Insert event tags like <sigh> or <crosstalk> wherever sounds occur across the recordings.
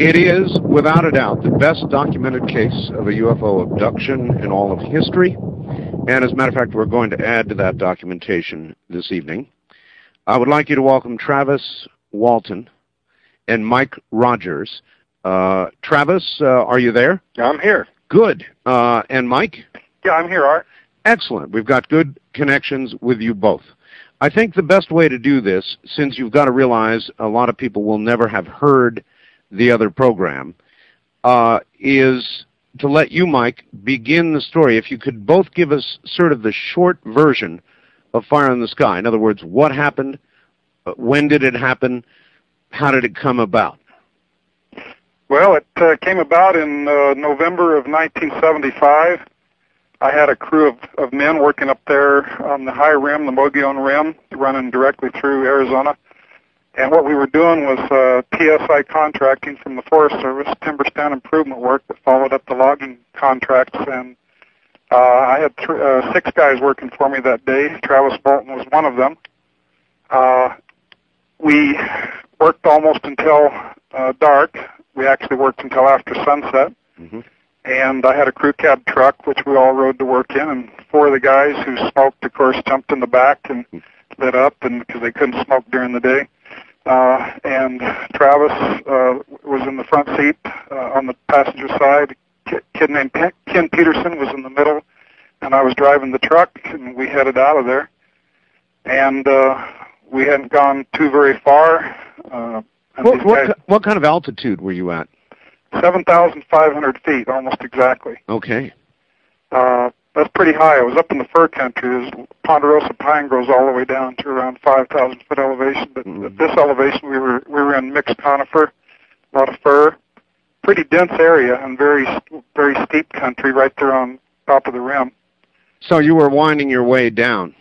It is, without a doubt, the best documented case of a UFO abduction in all of history. And as a matter of fact, we're going to add to that documentation this evening. I would like you to welcome Travis Walton and Mike Rogers. Uh, Travis, uh, are you there? I'm here. Good. Uh, and Mike? Yeah, I'm here, Art. Excellent. We've got good connections with you both. I think the best way to do this, since you've got to realize a lot of people will never have heard the other program, uh, is to let you, Mike, begin the story. If you could both give us sort of the short version of Fire in the Sky. In other words, what happened? Uh, when did it happen? How did it come about? Well, it uh, came about in uh, November of 1975. I had a crew of, of men working up there on the high rim, the Mogollon Rim, running directly through Arizona. And what we were doing was uh, TSI contracting from the Forest Service, timber stand improvement work that followed up the logging contracts. And uh, I had th- uh, six guys working for me that day. Travis Walton was one of them. Uh, we worked almost until uh, dark. We actually worked until after sunset. Mm-hmm. And I had a crew cab truck, which we all rode to work in. And four of the guys who smoked, of course, jumped in the back and lit up, and because they couldn't smoke during the day. Uh, and Travis uh, was in the front seat uh, on the passenger side. A kid named Ken Peterson was in the middle, and I was driving the truck, and we headed out of there. And uh, we hadn't gone too very far. Uh, What, what, guys- what kind of altitude were you at? 7,500 feet, almost exactly. Okay. Uh, that's pretty high. I was up in the fir country. There's ponderosa pine grows all the way down to around 5,000 foot elevation. But Mhm. at this elevation, we were we were in mixed conifer, a lot of fir, pretty dense area, and very very steep country right there on top of the rim. So you were winding your way down.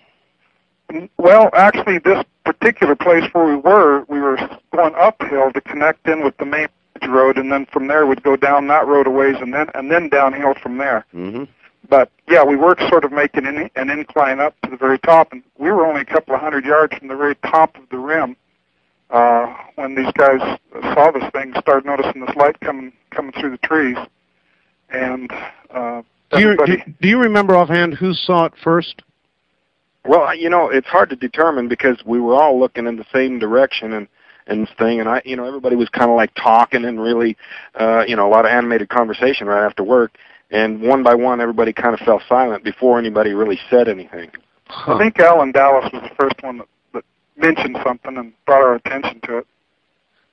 Well, actually, this particular place where we were, we were going uphill to connect in with the main road, and then from there we'd go down that road a ways, and then and then downhill from there. Mm-hmm. But yeah, we were sort of making an, an incline up to the very top, and we were only a couple of hundred yards from the very top of the rim uh, when these guys saw this thing, started noticing this light coming coming through the trees, and uh, Do you, do, do you remember offhand who saw it first? Well, you know, it's hard to determine because we were all looking in the same direction and and thing, and I, you know, everybody was kind of like talking and really, uh, you know, a lot of animated conversation right after work. And one by one, everybody kind of fell silent before anybody really said anything. I think Alan Dallas was the first one that, that mentioned something and brought our attention to it.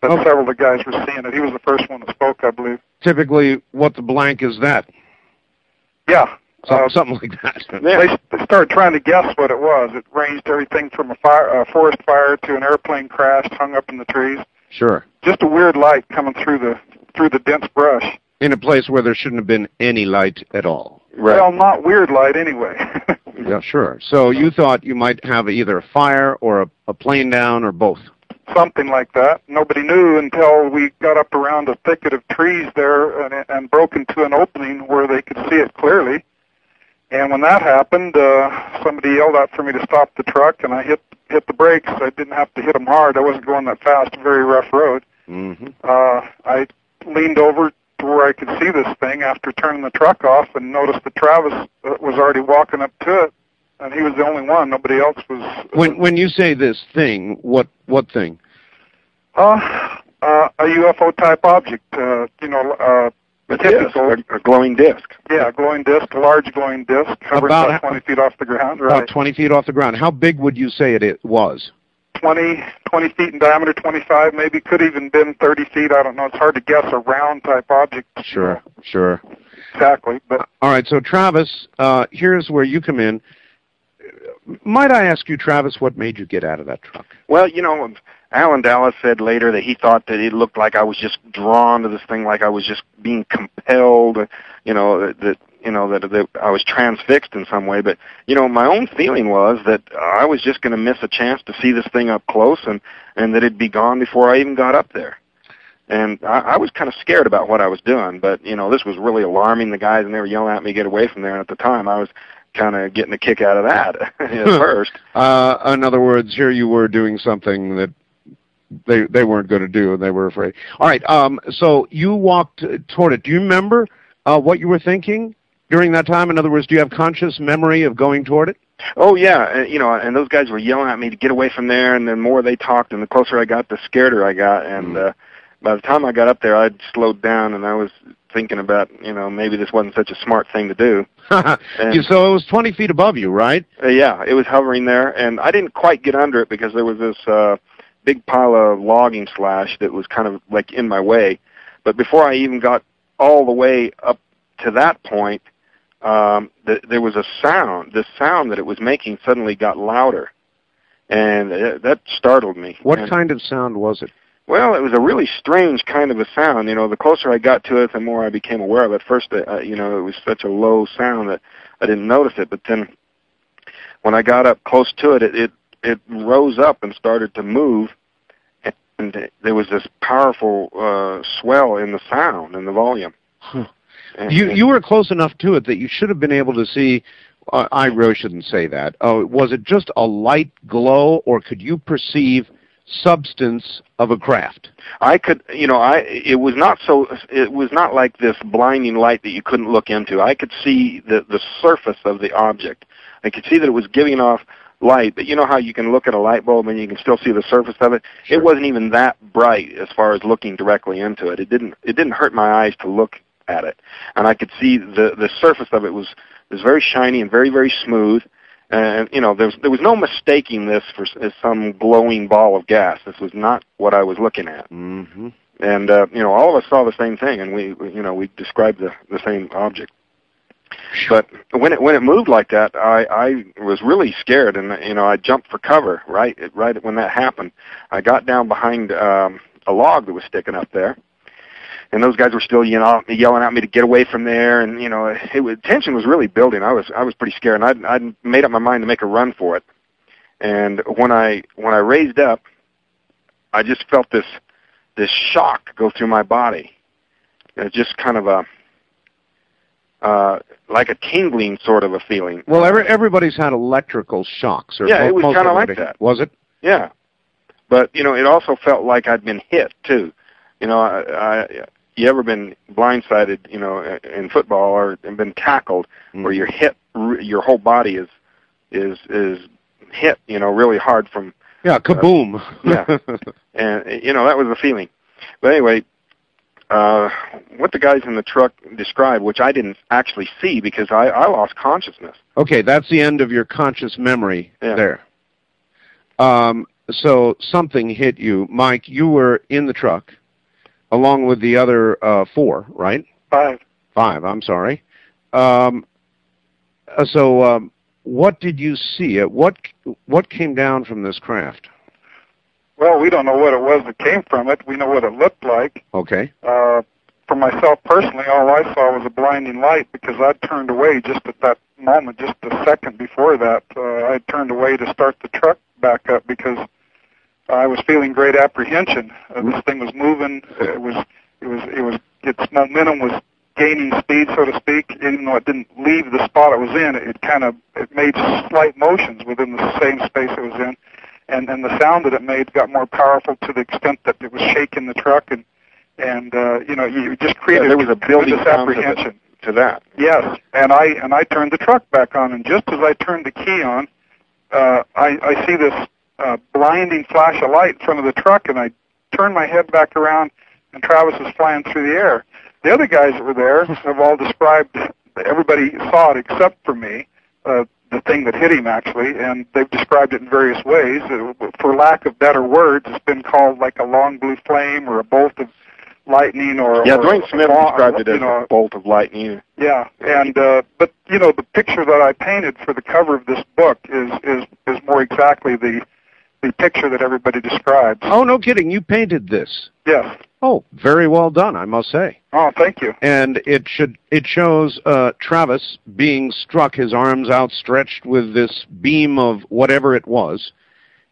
But Okay. several of the guys were seeing it. He was the first one that spoke, I believe. Typically, what the blank is that? Yeah. So, Uh, something like that. Yeah. <laughs> They, they started trying to guess what it was. It ranged everything from a fire, a forest fire to an airplane crash hung up in the trees. Sure. Just a weird light coming through the through the dense brush. In a place where there shouldn't have been any light at all. Right. Well, not weird light anyway. <laughs> Yeah, sure. So you thought you might have either a fire or a, a plane down or both. Something like that. Nobody knew until we got up around a thicket of trees there and, and broke into an opening where they could see it clearly. And when that happened, uh, somebody yelled out for me to stop the truck, and I hit hit the brakes. I didn't have to hit them hard. I wasn't going that fast. Very rough road. Mm-hmm. uh, I leaned over to where I could see this thing after turning the truck off and noticed that Travis uh, was already walking up to it, and he was the only one. Nobody else was. When when you say this thing, what what thing? uh, uh, a UFO type object, uh, you know, uh, A disc, typical, a, a glowing disc. yeah, a glowing disc, a large glowing disc, hovering About about, 20 feet off the ground, About 20 feet off the ground. How big would you say it, it was? 20, 20 feet in diameter, 25 maybe, could even been 30 feet. I don't know. It's hard to guess a round type object. Sure, sure. Exactly, but All right, so Travis, uh, here's where you come in. Might I ask you, Travis, what made you get out of that truck? Well, you know, Alan Dallas said later that he thought that it looked like I was just drawn to this thing, like I was just being compelled, you know, that, that you know that, that I was transfixed in some way. But you know, my own feeling was that I was just going to miss a chance to see this thing up close, and and that it'd be gone before I even got up there. And I, I was kind of scared about what I was doing, but you know, this was really alarming the guys, and they were yelling at me to get away from there. And at the time, I was kind of getting a kick out of that <laughs> at <laughs> first. Uh, in other words, here you were doing something that they they weren't going to do, and they were afraid. All right. Um. So you walked toward it. Do you remember uh, what you were thinking during that time? In other words, do you have conscious memory of going toward it? Oh yeah, uh, you know, and those guys were yelling at me to get away from there, and the more they talked, and the closer I got, the scareder I got, and uh, by the time I got up there, I'd slowed down, and I was thinking about, you know, maybe this wasn't such a smart thing to do. <laughs> and, so it was 20 feet above you, right? Uh, yeah, it was hovering there, and I didn't quite get under it because there was this uh, big pile of logging slash that was kind of like in my way. But before I even got all the way up to that point, um, th- there was a sound. The sound that it was making suddenly got louder, and uh, that startled me. What and, kind of sound was it? Well, it was a really strange kind of a sound. You know, the closer I got to it, the more I became aware of it. First, uh, you know, it was such a low sound that I didn't notice it. But then, when I got up close to it, it it, it rose up and started to move, and there was this powerful uh, swell in the sound and the volume. Huh. And, you you were close enough to it that you should have been able to see. Uh, I really shouldn't say that. Oh, was it just a light glow, or could you perceive? substance of a craft. I could, you know, I it was not so it was not like this blinding light that you couldn't look into. I could see the the surface of the object. I could see that it was giving off light, but you know how you can look at a light bulb and you can still see the surface of it? Sure. It wasn't even that bright as far as looking directly into it. It didn't it didn't hurt my eyes to look at it. And I could see the the surface of it was was very shiny and very very smooth and you know there was there was no mistaking this for as some glowing ball of gas. This was not what I was looking at. Mm-hmm. And uh, you know, all of us saw the same thing, and we you know we described the the same object. But when it when it moved like that, I I was really scared, and you know I jumped for cover right right when that happened. I got down behind um, a log that was sticking up there, and those guys were still you know yelling at me to get away from there. And you know it, it tension was really building. I was i was pretty scared and i i made up my mind to make a run for it. And when i when i raised up i just felt this this shock go through my body. It just kind of a uh like a tingling sort of a feeling. Well every, everybody's had electrical shocks or yeah it was kind of like that. was it? Yeah. But you know it also felt like i'd been hit too. You know i i you ever been blindsided, you know, in football or been tackled mm. where your hip, your whole body is is is hit, you know, really hard from yeah, kaboom. Uh, <laughs> yeah, and you know that was the feeling. But anyway, uh, what the guys in the truck described, which I didn't actually see because I, I lost consciousness. Okay, that's the end of your conscious memory yeah. there. Um, so something hit you, Mike. You were in the truck along with the other uh, four, right? Five. Five. I'm sorry. Um, uh, so, um, what did you see? Uh, what what came down from this craft? Well, we don't know what it was that came from it. We know what it looked like. Okay. Uh, for myself personally, all I saw was a blinding light because I turned away just at that moment, just a second before that. Uh, I turned away to start the truck back up because I was feeling great apprehension. Uh, this thing was moving. It was, it was, it was, its momentum was gaining speed, so to speak. Even though it didn't leave the spot it was in, it kind of it made slight motions within the same space it was in, and and the sound that it made got more powerful to the extent that it was shaking the truck and and uh, you know you just created yeah, there was a building apprehension to, that. Yes, and I and I turned the truck back on, and just as I turned the key on, uh, I I see this uh, blinding flash of light in front of the truck, and I turned my head back around, and Travis was flying through the air. The other guys that were there <laughs> have all described. Everybody saw it except for me. Uh, the thing that hit him actually, and they've described it in various ways. Uh, for lack of better words, it's been called like a long blue flame or a bolt of lightning or yeah. Or Dwayne Smith long, described it as know, a bolt of lightning. Yeah, and uh, but you know the picture that I painted for the cover of this book is is is more exactly the the picture that everybody describes. Oh, no kidding. You painted this. Yes. Oh, very well done, I must say. Oh, thank you. And it should it shows uh, Travis being struck, his arms outstretched with this beam of whatever it was,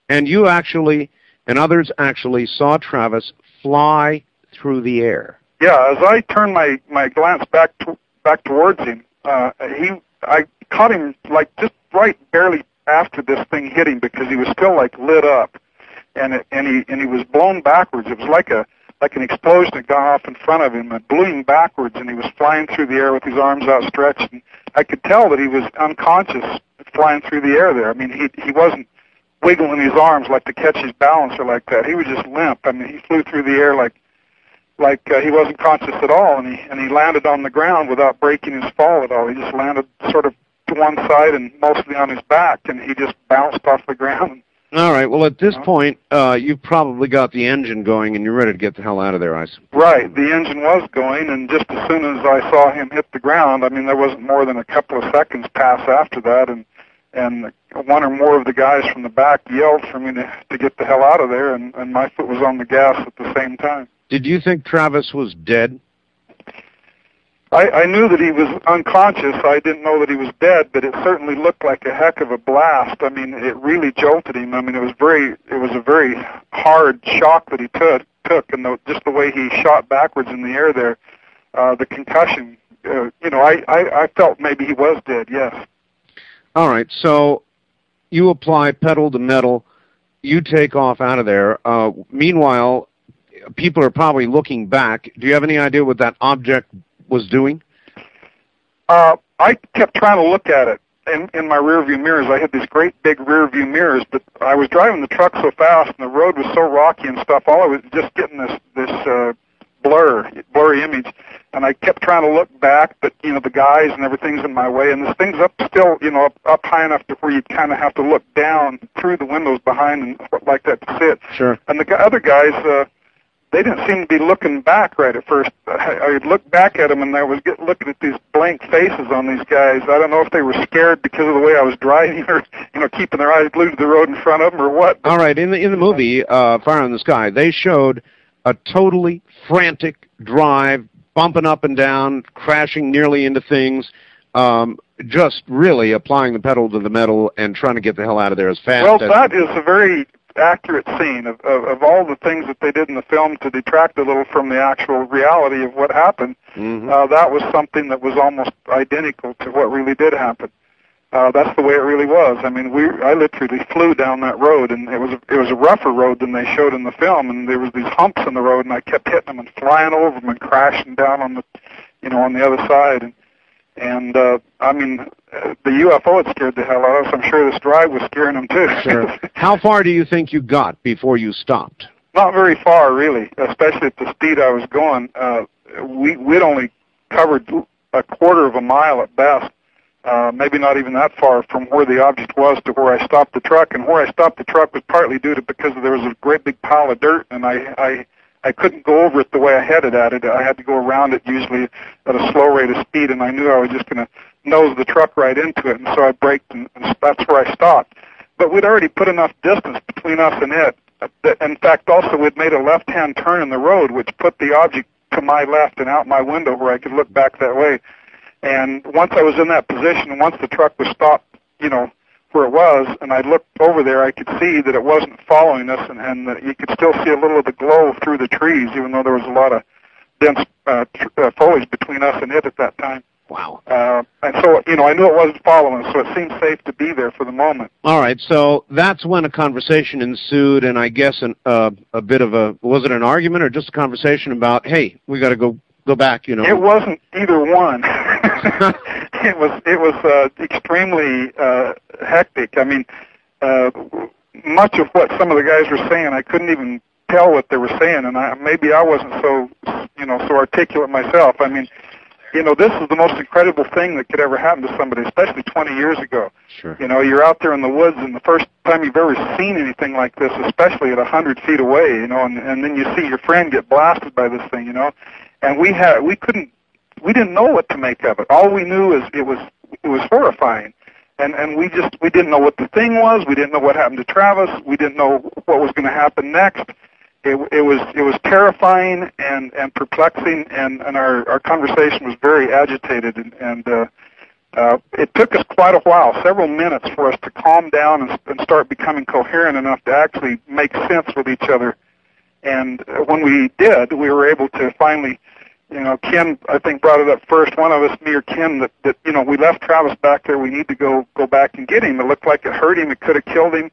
and you actually and others actually saw Travis fly through the air. Yeah, as I turned my my glance back to, back towards him, uh, he I caught him like just right barely after this thing hit him because he was still like lit up. and it, and he and he was blown backwards. It was like a like an explosion had gone off in front of him and blew him backwards, and he was flying through the air with his arms outstretched. And I could tell that he was unconscious flying through the air there. I mean, he he wasn't wiggling his arms like to catch his balance or like that. He was just limp. I mean, he flew through the air like like uh, he wasn't conscious at all, and he and he landed on the ground without breaking his fall at all. He just landed sort of to one side and mostly on his back, and he just bounced off the ground. All right. Well, at this point, uh, you've probably got the engine going, and you're ready to get the hell out of there, I suppose. Right. The engine was going, and just as soon as I saw him hit the ground, I mean, there wasn't more than a couple of seconds pass after that, and and one or more of the guys from the back yelled for me to, to get the hell out of there, and, and my foot was on the gas at the same time. Did you think Travis was dead? I, I knew that he was unconscious. I didn't know that he was dead, but it certainly looked like a heck of a blast. I mean, it really jolted him. I mean, it was very, it was a very hard shock that he took, took, and the, just the way he shot backwards in the air there, uh, the concussion. Uh, you know, I, I, I felt maybe he was dead. Yes. All right. So you apply pedal to metal. You take off out of there. Uh, meanwhile, people are probably looking back. Do you have any idea what that object was doing? Uh, I kept trying to look at it in, in my rear view mirrors. I had these great big rear view mirrors, but I was driving the truck so fast and the road was so rocky and stuff. All I was just getting this this uh, blur, blurry image, and I kept trying to look back, but you know the guys and everything's in my way, and this thing's up still, you know, up, up high enough to where you kind of have to look down through the windows behind and like that to see it. Sure. And the other guys. uh they didn't seem to be looking back right at first. I, I would look back at them, and I was get, looking at these blank faces on these guys. I don't know if they were scared because of the way I was driving, <laughs> or you know, keeping their eyes glued to the road in front of them, or what. All right, in the in the movie uh, Fire in the Sky, they showed a totally frantic drive, bumping up and down, crashing nearly into things. Um, just really applying the pedal to the metal and trying to get the hell out of there as fast. Well, as that is a very accurate scene of, of, of all the things that they did in the film to detract a little from the actual reality of what happened. Mhm. Uh, that was something that was almost identical to what really did happen. Uh, that's the way it really was. I mean, we I literally flew down that road, and it was it was a rougher road than they showed in the film, and there was these humps in the road, and I kept hitting them and flying over them and crashing down on the, you know, on the other side, and and uh, I mean, the UFO had scared the hell out of us. I'm sure this drive was scaring them too. Sure. <laughs> How far do you think you got before you stopped? Not very far, really, especially at the speed I was going. Uh, we we'd only covered a quarter of a mile at best, uh, maybe not even that far from where the object was to where I stopped the truck. And where I stopped the truck was partly due to because there was a great big pile of dirt, and I I I couldn't go over it the way I headed at it. I had to go around it usually at a slow rate of speed, and I knew I was just going to nose the truck right into it, and so I braked, and, and that's where I stopped. But we'd already put enough distance between us and it. In fact, also we'd made a left-hand turn in the road, which put the object to my left and out my window where I could look back that way. And once I was in that position, once the truck was stopped, you know, where it was, and I looked over there, I could see that it wasn't following us, and, and that you could still see a little of the glow through the trees, even though there was a lot of dense uh, tr- uh, foliage between us and it at that time. Wow. Uh, and so, you know, I knew it wasn't following us, so it seemed safe to be there for the moment. All right, so that's when a conversation ensued, and I guess an, uh, a bit of a was it an argument or just a conversation about, hey, we got to go go back, you know? It wasn't either one. <laughs> it was it was uh, extremely uh, hectic. I mean, uh, much of what some of the guys were saying, I couldn't even tell what they were saying, and I, maybe I wasn't so you know so articulate myself. I mean, you know, this is the most incredible thing that could ever happen to somebody, especially 20 years ago. Sure. You know, you're out there in the woods, and the first time you've ever seen anything like this, especially at a hundred feet away, you know, and, and then you see your friend get blasted by this thing, you know, and we had we couldn't we didn't know what to make of it. All we knew is it was it was horrifying, and and we just we didn't know what the thing was. We didn't know what happened to Travis. We didn't know what was going to happen next. It, it was it was terrifying and and perplexing, and and our our conversation was very agitated, and and uh, uh, it took us quite a while, several minutes, for us to calm down and, and start becoming coherent enough to actually make sense with each other. And uh, when we did, we were able to finally you know, Ken, I think brought it up first. One of us, me or Ken, that that you know, we left Travis back there. We need to go go back and get him. It looked like it hurt him. It could have killed him.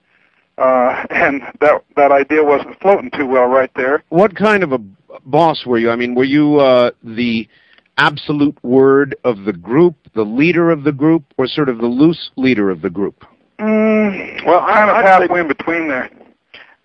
uh, and that that idea wasn't floating too well right there. What kind of a boss were you? I mean, were you uh, the absolute word of the group, the leader of the group, or sort of the loose leader of the group? Mm, well, kind of halfway in between there.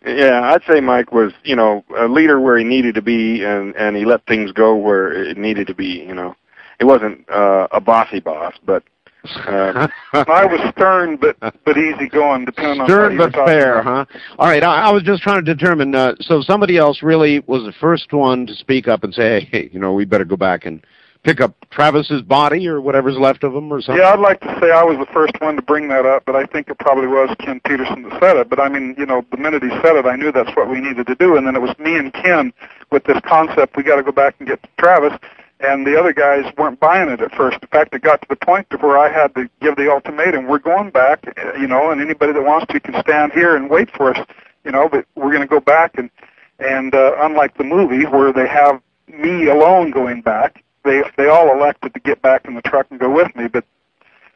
Yeah, I'd say Mike was, you know, a leader where he needed to be, and and he let things go where it needed to be. You know, he wasn't uh, a bossy boss, but uh, I was stern but but easygoing, depending stern but fair, huh? All right, I, I was just trying to determine. Uh, so somebody else really was the first one to speak up and say, "Hey, you know, we better go back and pick up Travis's body or whatever's left of him or something." Yeah, I'd like to say I was the first one to bring that up, but I think it probably was Ken Peterson that said it. But I mean, you know, the minute he said it, I knew that's what we needed to do, and then it was me and Ken with this concept: we got to go back and get Travis and the other guys weren't buying it at first. In fact, it got to the point to where I had to give the ultimatum: we're going back, you know, and anybody that wants to can stand here and wait for us, you know, but we're going to go back and and uh, unlike the movie where they have me alone going back, they they all elected to get back in the truck and go with me, but.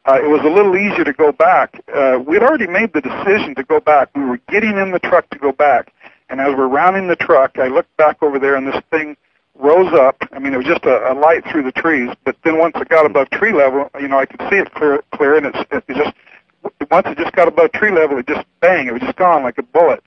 Uh, it was a little easier to go back. Uh, we'd already made the decision to go back. We were getting in the truck to go back, and as we're rounding the truck, I looked back over there, and this thing rose up. I mean, it was just a, a light through the trees. But then once it got above tree level, you know, I could see it clear, clear, and it's it just once it just got above tree level, it just bang, it was just gone like a bullet,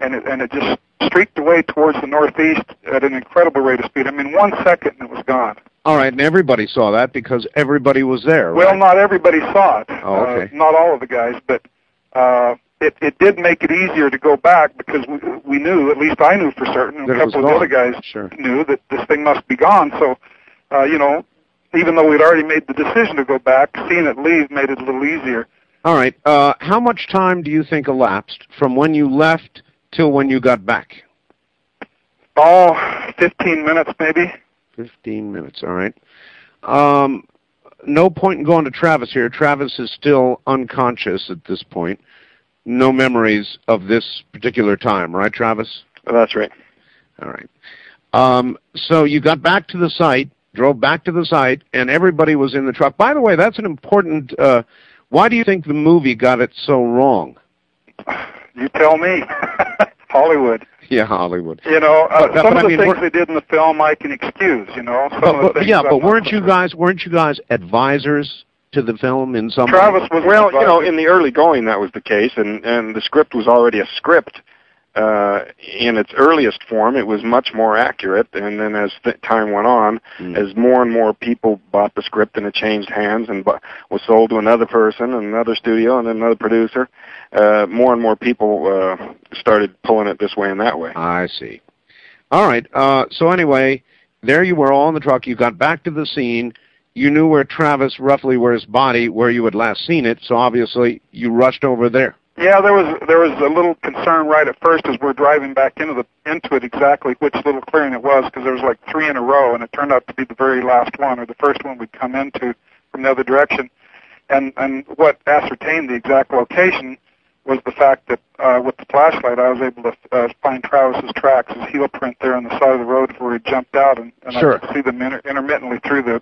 and it and it just streaked away towards the northeast at an incredible rate of speed. I mean, one second and it was gone. All right, and everybody saw that because everybody was there. Well, right? not everybody saw it. Oh, okay. Uh, not all of the guys, but uh, it it did make it easier to go back because we we knew, at least I knew for certain, and That a couple of the other guys Sure. knew that this thing must be gone. So, uh, you know, even though we'd already made the decision to go back, seeing it leave made it a little easier. All right. Uh, how much time do you think elapsed from when you left till when you got back? Oh, 15 minutes maybe. Fifteen minutes. All right. Um, no point in going to Travis here. Travis is still unconscious at this point. No memories of this particular time, right, Travis? that's right. All right. Um, so you got back to the site, drove back to the site, and everybody was in the truck. By the way, that's an important. Uh, why do you think the movie got it so wrong? You tell me. <laughs> Hollywood. <laughs> Yeah, Hollywood. You know, uh, But- but some I of the mean, things they did in the film I can excuse. You know, some But, of the but- things yeah, but weren't you guys weren't you guys advisors to the film in some way? Travis was Well, you know, in the early going, that was the case, and and the script was already a script. Uh, in its earliest form, it was much more accurate, and then as th- time went on, Mm. as more and more people bought the script and it changed hands and bu- was sold to another person and another studio and another producer, uh, more and more people uh, started pulling it this way and that way. I see. All right. Uh, so anyway, there you were all in the truck. You got back to the scene. You knew where Travis, roughly where his body, where you had last seen it. So obviously you rushed over there. Yeah, there was there was a little concern right at first as we're driving back into the into it exactly which little clearing it was because there was like three in a row and it turned out to be the very last one or the first one we'd come into from the other direction, and and what ascertained the exact location was the fact that uh, with the flashlight I was able to uh, find Travis's tracks, his heel print there on the side of the road where he jumped out, and, and Sure. I could see them inter- intermittently through the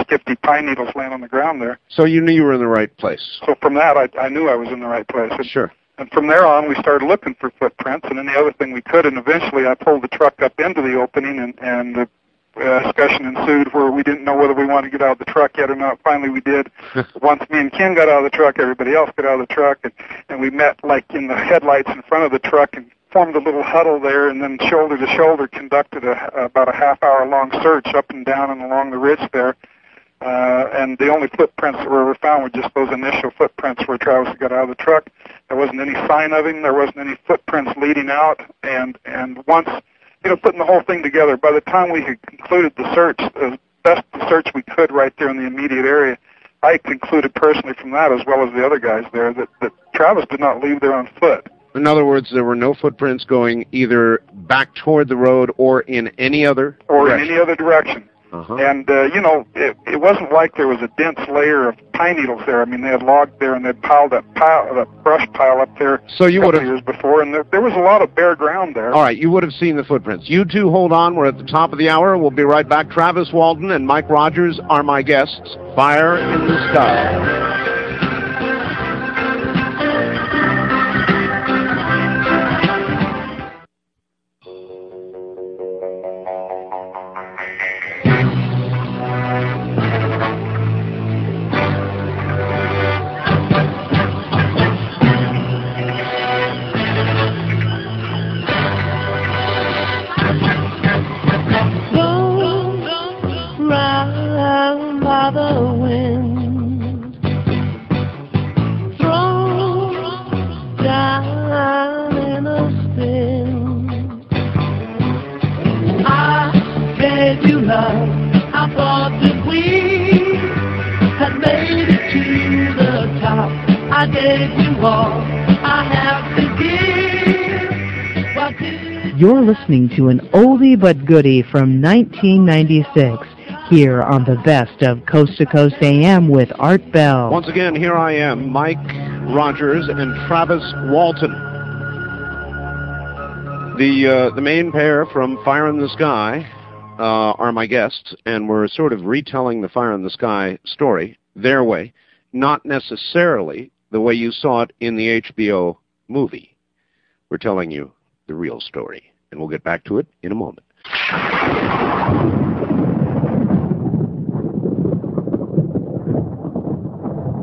skifty pine needles laying on the ground there. So you knew you were in the right place. So from that, I, I knew I was in the right place. And Sure. and from there on, we started looking for footprints and any other thing we could. And eventually, I pulled the truck up into the opening, and and the uh, discussion ensued where we didn't know whether we wanted to get out of the truck yet or not. Finally, we did. <laughs> Once me and Ken got out of the truck, everybody else got out of the truck, and and we met like in the headlights in front of the truck and formed a little huddle there, and then shoulder to shoulder conducted a about a half hour long search up and down and along the ridge there. Uh, and the only footprints that were ever found were just those initial footprints where Travis got out of the truck. There wasn't any sign of him. There wasn't any footprints leading out. And and once, you know, putting the whole thing together, by the time we had concluded the search, as best the search we could right there in the immediate area, I concluded personally from that, as well as the other guys there, that, that Travis did not leave there on foot. In other words, there were no footprints going either back toward the road or in any other or direction. in any other direction. Uh-huh. And uh, you know, it, it wasn't like there was a dense layer of pine needles there. I mean, they had logged there and they'd piled that pile, that brush pile up there. So you would have. years before, and there, there was a lot of bare ground there. All right, you would have seen the footprints. You two hold on. We're at the top of the hour. We'll be right back. Travis Walton and Mike Rogers are my guests. Fire in the sky. You're listening to an oldie but goodie from 1996 here on the best of Coast to Coast AM with Art Bell. Once again, here I am, Mike Rogers and Travis Walton. The uh, the main pair from Fire in the Sky uh, are my guests, and we're sort of retelling the Fire in the Sky story their way, not necessarily the way you saw it in the HBO movie. We're telling you the real story, and we'll get back to it in a moment.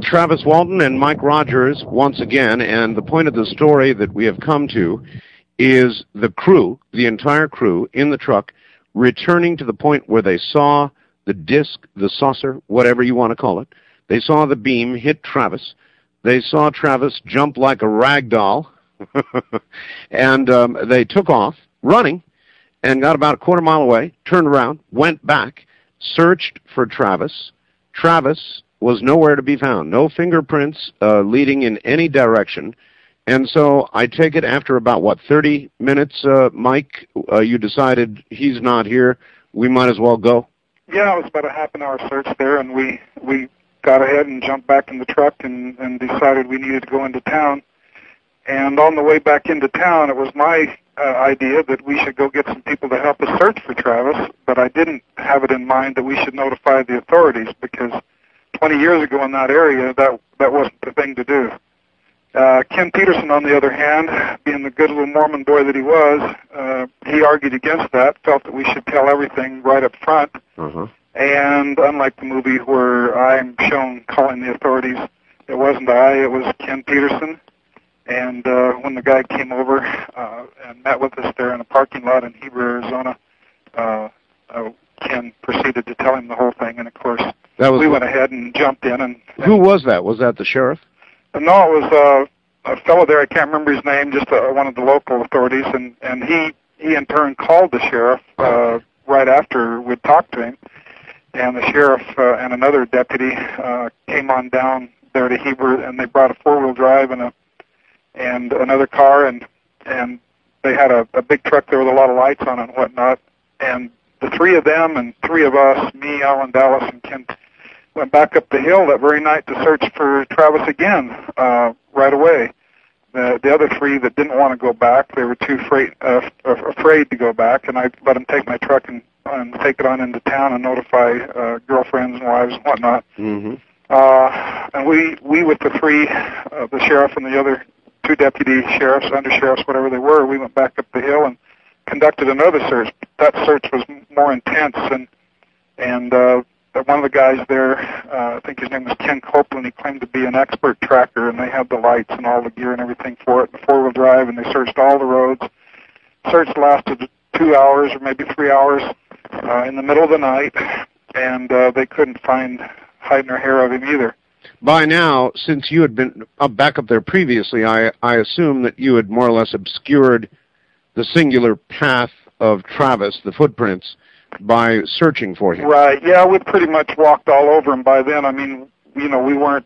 Travis Walton and Mike Rogers once again, and the point of the story that we have come to is the crew, the entire crew in the truck, returning to the point where they saw the disc, the saucer, whatever you want to call it. They saw the beam hit Travis. They saw Travis jump like a rag doll, <laughs> and um, they took off running and got about a quarter mile away, turned around, went back, searched for Travis. Travis was nowhere to be found. No fingerprints uh, leading in any direction. And so I take it after about, what, 30 minutes, uh, Mike, uh, you decided he's not here. We might as well go. Yeah, it was about a half an hour search there, and we we got ahead and jumped back in the truck and and decided we needed to go into town. And on the way back into town, it was my uh, idea that we should go get some people to help us search for Travis, but I didn't have it in mind that we should notify the authorities because 20 years ago in that area, that that wasn't the thing to do. Uh, Ken Peterson, on the other hand, being the good little Mormon boy that he was, uh, he argued against that, felt that we should tell everything right up front. Uh-huh. And unlike the movie where I'm shown calling the authorities, it wasn't I, it was Ken Peterson. And uh, when the guy came over uh, and met with us there in a parking lot in Heber, Arizona, uh, uh, Ken proceeded to tell him the whole thing. And of course, That was we went ahead and jumped in. And, Who was that? Was that the sheriff? and no, it was uh, a fellow there. I can't remember his name. Just uh, one of the local authorities, and and he he in turn called the sheriff uh, right after we'd talked to him. And the sheriff uh, and another deputy uh, came on down there to Heber, and they brought a four-wheel drive and a and another car, and and they had a, a big truck there with a lot of lights on it and whatnot. And the three of them and three of us, me, Alan Dallas, and Ken, went back up the hill that very night to search for Travis again uh, right away. The, the other three that didn't want to go back, they were too afraid, uh, afraid to go back, and I let them take my truck and, and take it on into town and notify uh, girlfriends and wives and whatnot. Mm-hmm. Uh, and we, we with the three, uh, the sheriff and the other two deputy sheriffs, under sheriffs, whatever they were, we went back up the hill and conducted another search. That search was more intense, and and uh, one of the guys there, uh, I think his name was Ken Copeland. He claimed to be an expert tracker, and they had the lights and all the gear and everything for it, the four-wheel drive, and they searched all the roads. Search lasted two hours or maybe three hours uh, in the middle of the night, and uh, they couldn't find hide nor hair of him either. By now, since you had been up back up there previously, I, I assume that you had more or less obscured the singular path of Travis, the footprints, by searching for him. Right. Yeah, we pretty much walked all over him by then. I mean, you know, we weren't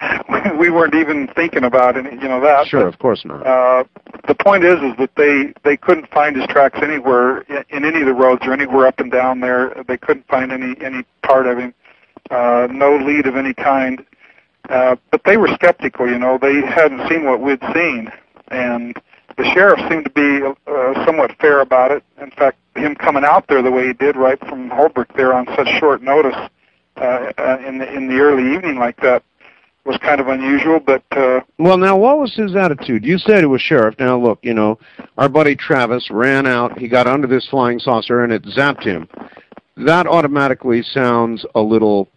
<laughs> we weren't even thinking about it. You know that. Sure, of course not. Uh, the point is, is that they they couldn't find his tracks anywhere in, in any of the roads or anywhere up and down there. They couldn't find any any part of him. Uh, no lead of any kind. Uh, but they were skeptical. You know, they hadn't seen what we'd seen, and the sheriff seemed to be uh, somewhat fair about it. In fact, him coming out there the way he did, right from Holbrook there on such short notice uh, uh, in the in the early evening like that, was kind of unusual. But uh, Well, now, what was his attitude? You said it was sheriff. Now, look, you know, our buddy Travis ran out. He got under this flying saucer, and it zapped him. That automatically sounds a little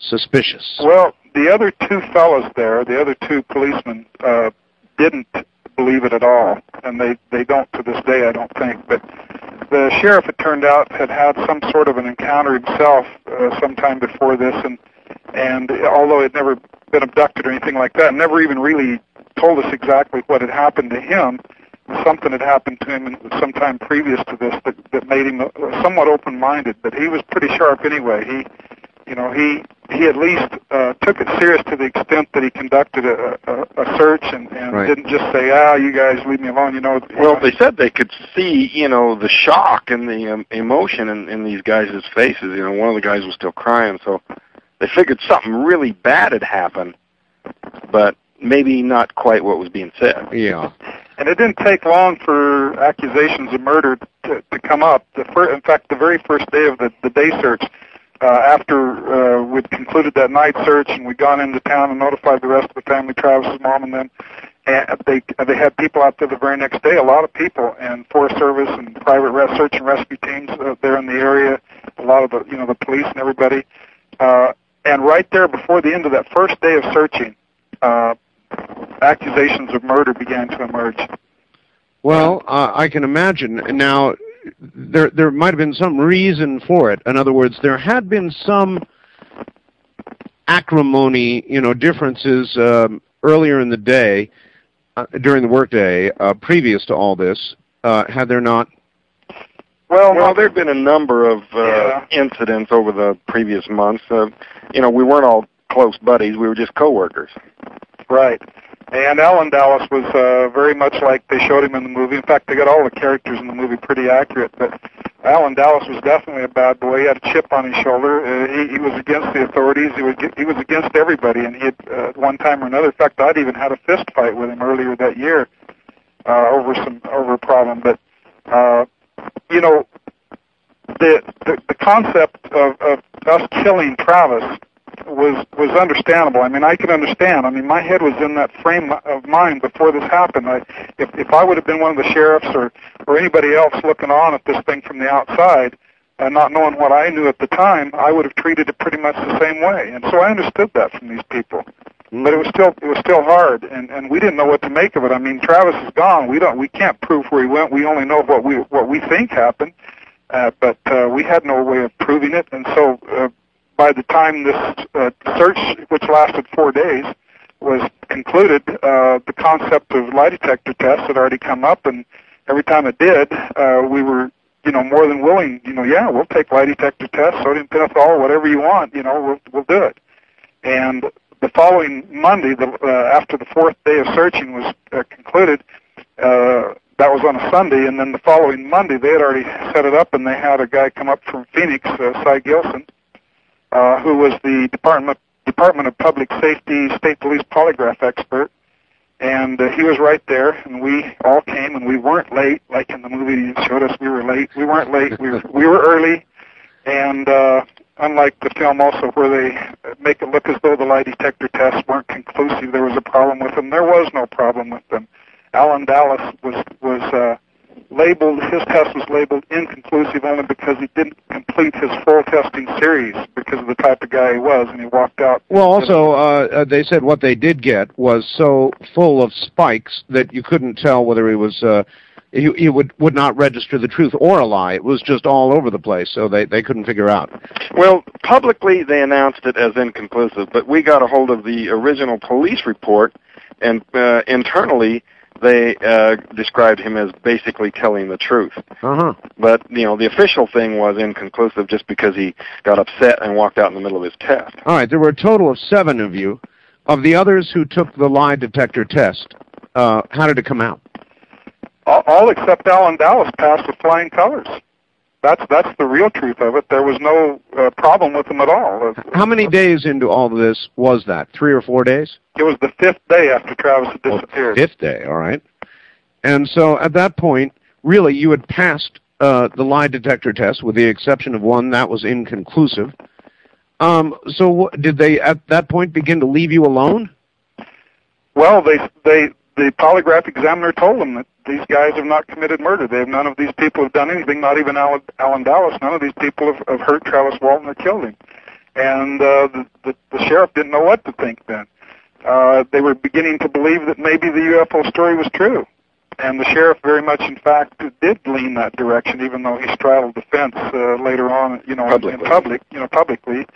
suspicious. well, the other two fellows there, the other two policemen, uh, didn't believe it at all, and they they don't to this day, I don't think. But the sheriff, it turned out, had had some sort of an encounter himself uh, sometime before this, and and although he'd never been abducted or anything like that, never even really told us exactly what had happened to him. Something had happened to him sometime previous to this that, that made him somewhat open-minded. But he was pretty sharp anyway. He, you know, he he at least uh, took it serious to the extent that he conducted a, a, a search and, and Right. didn't just say, "Ah, you guys leave me alone." You know. Well, they said they could see, you know, the shock and the um, emotion in, in these guys' faces. You know, one of the guys was still crying, so they figured something really bad had happened, but maybe not quite what was being said. Yeah. <laughs> And it didn't take long for accusations of murder to, to come up. The fir- in fact, the very first day of the, the day search, uh, after uh, we'd concluded that night search and we'd gone into town and notified the rest of the family, Travis's mom and them, and they they had people out there the very next day, a lot of people, and Forest Service and private res- search and rescue teams uh, there in the area, a lot of the you know the police and everybody, uh, and right there before the end of that first day of searching, uh, accusations of murder began to emerge. Well, uh, I can imagine. Now, there there might have been some reason for it. In other words, there had been some acrimony, you know, differences um, earlier in the day, uh, during the workday, uh, previous to all this. Uh, had there not? Well, Well, there have been a number of uh, Yeah. incidents over the previous months. Uh, you know, we weren't all close buddies; we were just coworkers. Right. And Alan Dallas was uh, very much like they showed him in the movie. In fact, they got all the characters in the movie pretty accurate. But Alan Dallas was definitely a bad boy. He had a chip on his shoulder. Uh, he, he was against the authorities. He was he was against everybody. And he had uh, at one time or another. In fact, I'd even had a fist fight with him earlier that year uh, over some over a problem. But uh, you know, the the, the concept of, of us killing Travis was was understandable. I mean, I could understand. I mean, my head was in that frame of mind before this happened. I, if if I would have been one of the sheriffs or or anybody else looking on at this thing from the outside, and not knowing what I knew at the time, I would have treated it pretty much the same way. And so I understood that from these people. But it was still it was still hard, and and we didn't know what to make of it. I mean, Travis is gone. We don't we can't prove where he went. We only know what we what we think happened. Uh, but uh, we had no way of proving it, and so uh, by the time this uh, search, which lasted four days, was concluded, uh, the concept of lie detector tests had already come up, and every time it did, uh, we were, you know, more than willing. You know, yeah, we'll take lie detector tests, sodium pentothal, whatever you want. You know, we'll we'll do it. And the following Monday, the, uh, after the fourth day of searching was uh, concluded, uh, that was on a Sunday, and then the following Monday they had already set it up, and they had a guy come up from Phoenix, uh, Cy Gilson, uh, who was the Department Department of Public Safety State Police polygraph expert, and uh, he was right there, and we all came, and we weren't late like in the movie you showed us. We were late. We weren't late. We were we were early, and uh, unlike the film also where they make it look as though the lie detector tests weren't conclusive, there was a problem with them. There was no problem with them. Alan Dallas was was uh, labeled his test was labeled inconclusive only because he didn't complete his full testing series because of the type of guy he was, and he walked out. Well, also, uh, uh, they said what they did get was so full of spikes that you couldn't tell whether he was. Uh, he, he would would not register the truth or a lie. It was just all over the place, so they they couldn't figure out. Well, publicly they announced it as inconclusive, but we got a hold of the original police report, and uh, internally they uh, described him as basically telling the truth. Uh huh. But you know, the official thing was inconclusive just because he got upset and walked out in the middle of his test. All right. There were a total of seven of you. Of the others who took the lie detector test, uh, how did it come out? All, all except Alan Dallas passed with flying colors. That's that's the real truth of it. There was no uh, problem with them at all. Uh, How many days into all of this was that? Three or four days? It was the fifth day after Travis had disappeared. Fifth day, all right. And so at that point, really, you had passed uh, the lie detector test, with the exception of one that was inconclusive. Um, so wh- did they at that point begin to leave you alone? Well, they they the polygraph examiner told them that these guys have not committed murder. They have none of these people have done anything. Not even Alan, Alan Dallas. None of these people have, have hurt Travis Walton or killed him. And uh, the, the the sheriff didn't know what to think then. Uh, they were beginning to believe that maybe the UFO story was true. And the sheriff very much, in fact, did lean that direction, even though he straddled the fence uh, later on, you know, in public, you know, publicly.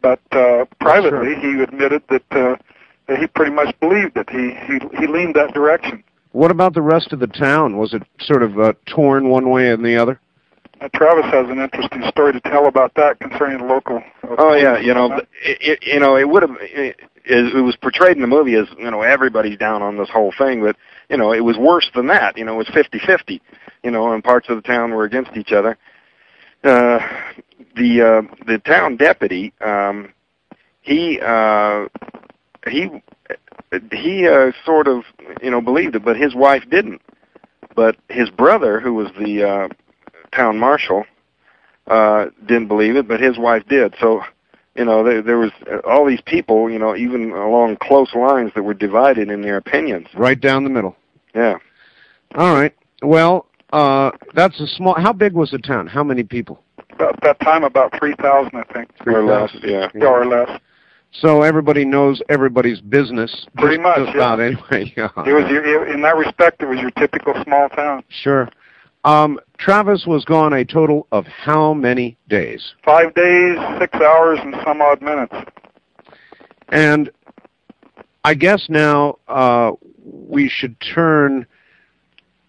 But uh, privately, he admitted that uh, that he pretty much believed it. He he he leaned that direction. What about the rest of the town? Was it sort of uh, torn one way and the other? Uh, Travis has an interesting story to tell about that concerning the local. Uh, Oh yeah, you know, it, it, you know, it would have. It, it was portrayed in the movie as you know everybody's down on this whole thing, but you know it was worse than that. You know, it was fifty-fifty. You know, and parts of the town were against each other. Uh, the uh, the town deputy, um, he uh, he he uh, sort of you know believed it, but his wife didn't. But his brother, who was the uh, town marshal, uh, didn't believe it, but his wife did. So you know, there, there was uh, all these people, you know, even along close lines that were divided in their opinions. Right down the middle. Yeah. All right. Well, uh, that's a small. How big was the town? How many people? About that time, about 3,000, I think. Or less, yeah. Yeah, or less. So everybody knows everybody's business. Pretty just much, About yeah. anyway. <laughs> Yeah. It was your, in that respect, it was your typical small town. Sure. Um, Travis was gone a total of how many days? Five days, six hours, and some odd minutes. And I guess now uh, we should turn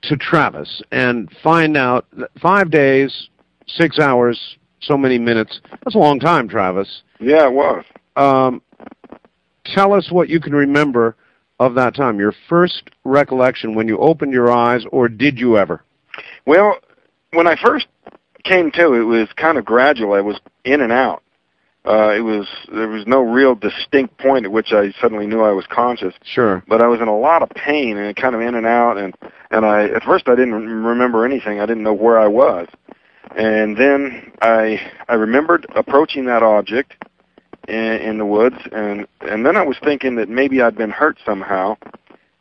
to Travis and find out that five days, six hours, so many minutes. That's a long time, Travis. Yeah, it was. Um, tell us what you can remember of that time. Your first recollection when you opened your eyes, or did you ever? Well, when I first came to, it was kind of gradual. I was in and out. Uh, it was there was no real distinct point at which I suddenly knew I was conscious. Sure. but I was in a lot of pain and kind of in and out and and I at first I didn't remember anything. I didn't know where I was. And then I I remembered approaching that object in, in the woods and and then I was thinking that maybe I'd been hurt somehow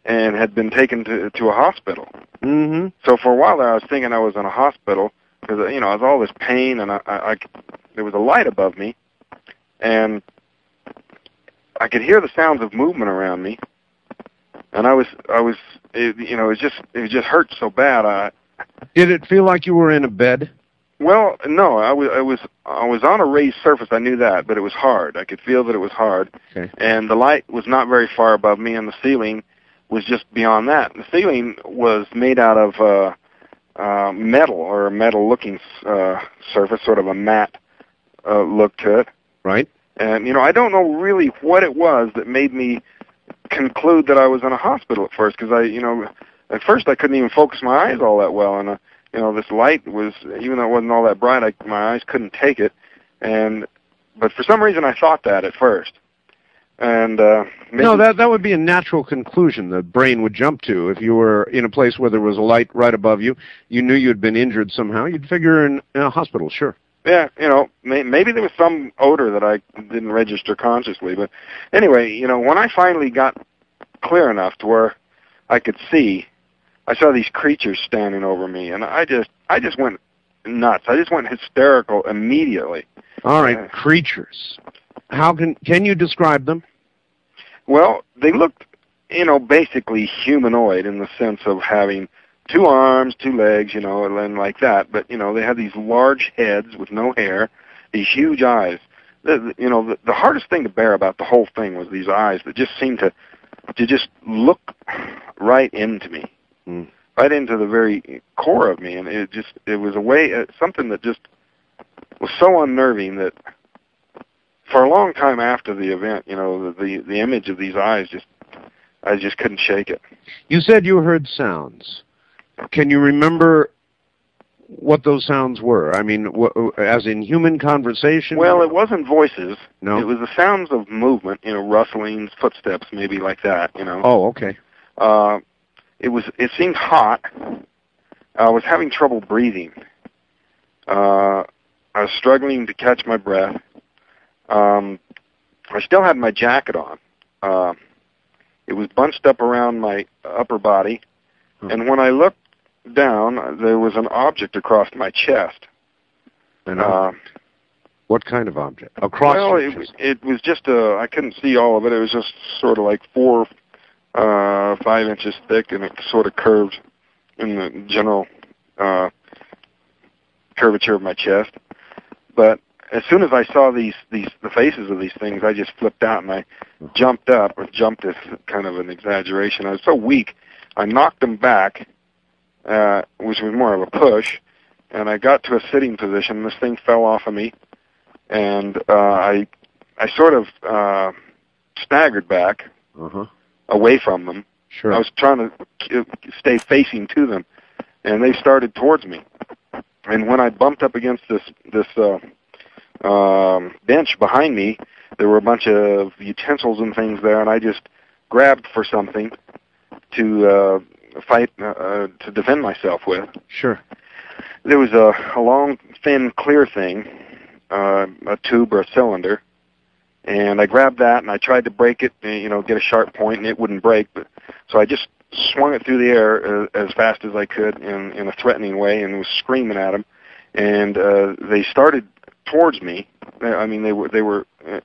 and had been taken to to a hospital. Mm-hmm. So for a while there I was thinking I was in a hospital because you know, I was all this pain and I, I, I there was a light above me and I could hear the sounds of movement around me and I was I was it, you know it just it just hurt so bad I Did it feel like you were in a bed? Well no I was I was I was on a raised surface I knew that but it was hard I could feel that it was hard Okay. and the light was not very far above me and the ceiling was just beyond that the ceiling was made out of uh uh metal or a metal looking uh surface sort of a matte uh look to it Right. and you know I don't know really what it was that made me conclude that I was in a hospital at first because I you know at first I couldn't even focus my eyes all that well and uh, you know this light was even though it wasn't all that bright I my eyes couldn't take it and but for some reason I thought that at first and uh maybe, No, that that would be a natural conclusion the brain would jump to if you were in a place where there was a light right above you. You knew you'd been injured somehow. You'd figure in, in a hospital. Sure. yeah you know may, maybe there was some odor that I didn't register consciously but anyway you know when I finally got clear enough to where I could see I saw these creatures standing over me and I just I just went nuts I just went hysterical immediately All right. Yeah. Creatures. How can can you describe them? Well, they looked, you know, basically humanoid in the sense of having two arms, two legs, you know, and like that. But you know, they had these large heads with no hair, these huge eyes. The, the- you know, the, the hardest thing to bear about the whole thing was these eyes that just seemed to to just look right into me, Mm. right into the very core of me, and it just it was a way uh, something that just was so unnerving that for a long time after the event, you know, the the, the image of these eyes just I just couldn't shake it. You said you heard sounds. Can you remember what those sounds were? I mean, wh- as in human conversation? Well, it wasn't voices. no. It was the sounds of movement, you know, rustlings, footsteps, maybe like that, you know. oh, okay. Uh, it was. It seemed hot. I was having trouble breathing. Uh, I was struggling to catch my breath. Um, I still had my jacket on. Uh, it was bunched up around my upper body, Hmm. and when I looked down, there was an object across my chest. And Uh, what kind of object? Across well, it, chest. it was just a. I couldn't see all of it. It was just sort of like four, uh, five inches thick, and it sort of curved in the general uh, curvature of my chest. But as soon as I saw these these the faces of these things, I just flipped out and I jumped up. Or jumped is kind of an exaggeration. I was so weak, I knocked them back, uh, which was more of a push, and I got to a sitting position. This thing fell off of me, and uh, I I sort of uh, staggered back Uh-huh. Away from them. Sure. I was trying to stay facing to them, and they started towards me. And when I bumped up against this this uh, um, bench behind me, there were a bunch of utensils and things there, and I just grabbed for something to uh, fight uh, uh, to defend myself with. Sure. There was a, a long, thin, clear thing, uh, a tube or a cylinder, and I grabbed that and I tried to break it, uh, you know, get a sharp point, and it wouldn't break. But so I just swung it through the air uh, as fast as I could in in a threatening way, and was screaming at them. And uh, they started towards me. I mean, they were they were. Uh,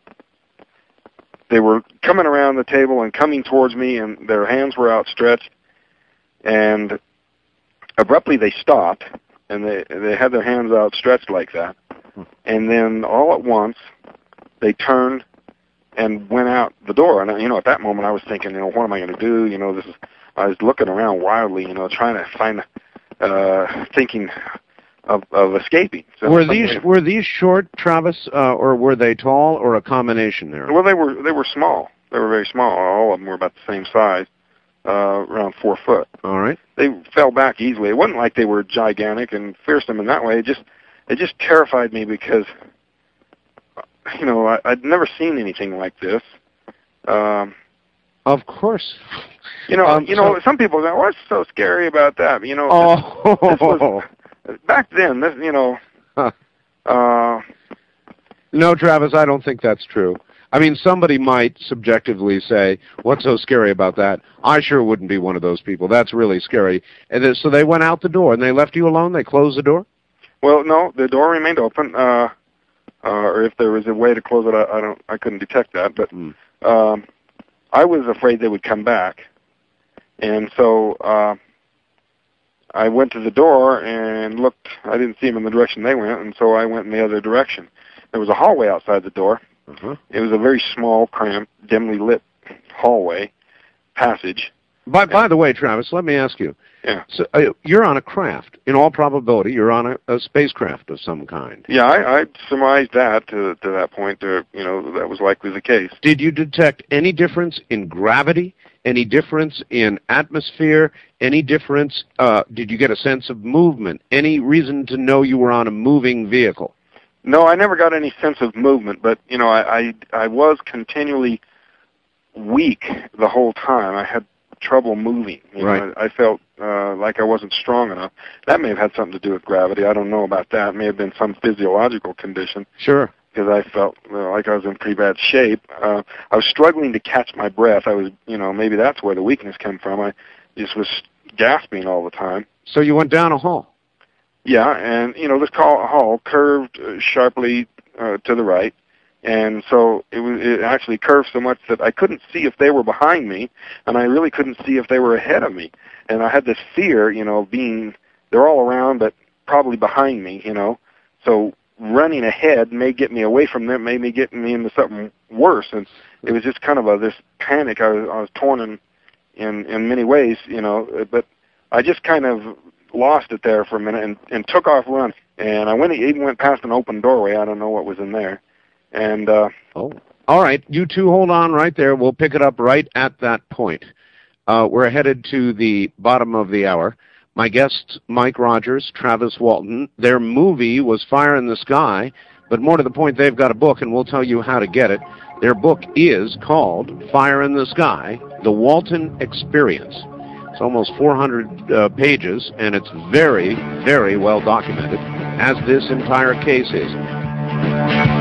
they were coming around the table and coming towards me, and their hands were outstretched. And abruptly, they stopped, and they they had their hands outstretched like that. And then all at once, they turned and went out the door. And you know, at that moment, I was thinking, you know, what am I going to do? You know, this is. I was looking around wildly, you know, trying to find, uh, thinking of of escaping. So were these way- were these short, Travis, uh, or were they tall, or a combination there? Well, they were they were small. They were very small. All of them were about the same size, uh, around four foot. All right. They fell back easily. It wasn't like they were gigantic and fearsome in that way. It just it just terrified me because you know I, I'd never seen anything like this. Um, Of course. you know, Um, you know, so- some people go, "What's so scary about that?" You know, Oh. this was- back then, this, you know, Huh. uh, No, Travis, I don't think that's true. I mean, somebody might subjectively say, "What's so scary about that?" I sure wouldn't be one of those people. That's really scary. And then, so they went out the door and they left you alone. They closed the door. Well, no, the door remained open. Uh, uh, or if there was a way to close it, I, I don't, I couldn't detect that. But Mm. um, I was afraid they would come back, and so uh, I went to the door and looked. I didn't see them in the direction they went, and so I went in the other direction. There was a hallway outside the door. Uh-huh. It was a very small, cramped, dimly lit hallway passage. By by the way, Travis, let me ask you. Yeah. So uh, you're on a craft. In all probability, you're on a, a spacecraft of some kind. Yeah, I, I surmised that to to that point. There, you know, that was likely the case. Did you detect any difference in gravity? Any difference in atmosphere? Any difference? Uh, did you get a sense of movement? Any reason to know you were on a moving vehicle? No, I never got any sense of movement, but you know, I I, I was continually weak the whole time. I had trouble moving. You Right. know, I, I felt uh, like I wasn't strong enough. That may have had something to do with gravity. I don't know about that. It may have been some physiological condition Sure. because I felt uh, like I was in pretty bad shape. Uh, I was struggling to catch my breath. I was, you know, maybe that's where the weakness came from. I just was gasping all the time. So you went down a hall. Yeah, and you know this call, hall curved uh, sharply uh, to the right, and so it was it actually curved so much that I couldn't see if they were behind me, and I really couldn't see if they were ahead of me, and I had this fear, you know, being they're all around but probably behind me, you know, so running ahead may get me away from them, may get me into something worse, and it was just kind of a this panic. I was I was torn in in in many ways, you know, but I just kind of lost it there for a minute and, and took off running. And I went even went past an open doorway. I don't know what was in there. And uh, Oh. All right. You two hold on right there. We'll pick it up right at that point. Uh, we're headed to the bottom of the hour. My guests, Mike Rogers, Travis Walton. Their movie was Fire in the Sky, but more to the point, they've got a book, and we'll tell you how to get it. Their book is called Fire in the Sky The Walton Experience. It's almost 400 uh, pages, and it's very, very well documented, as this entire case is.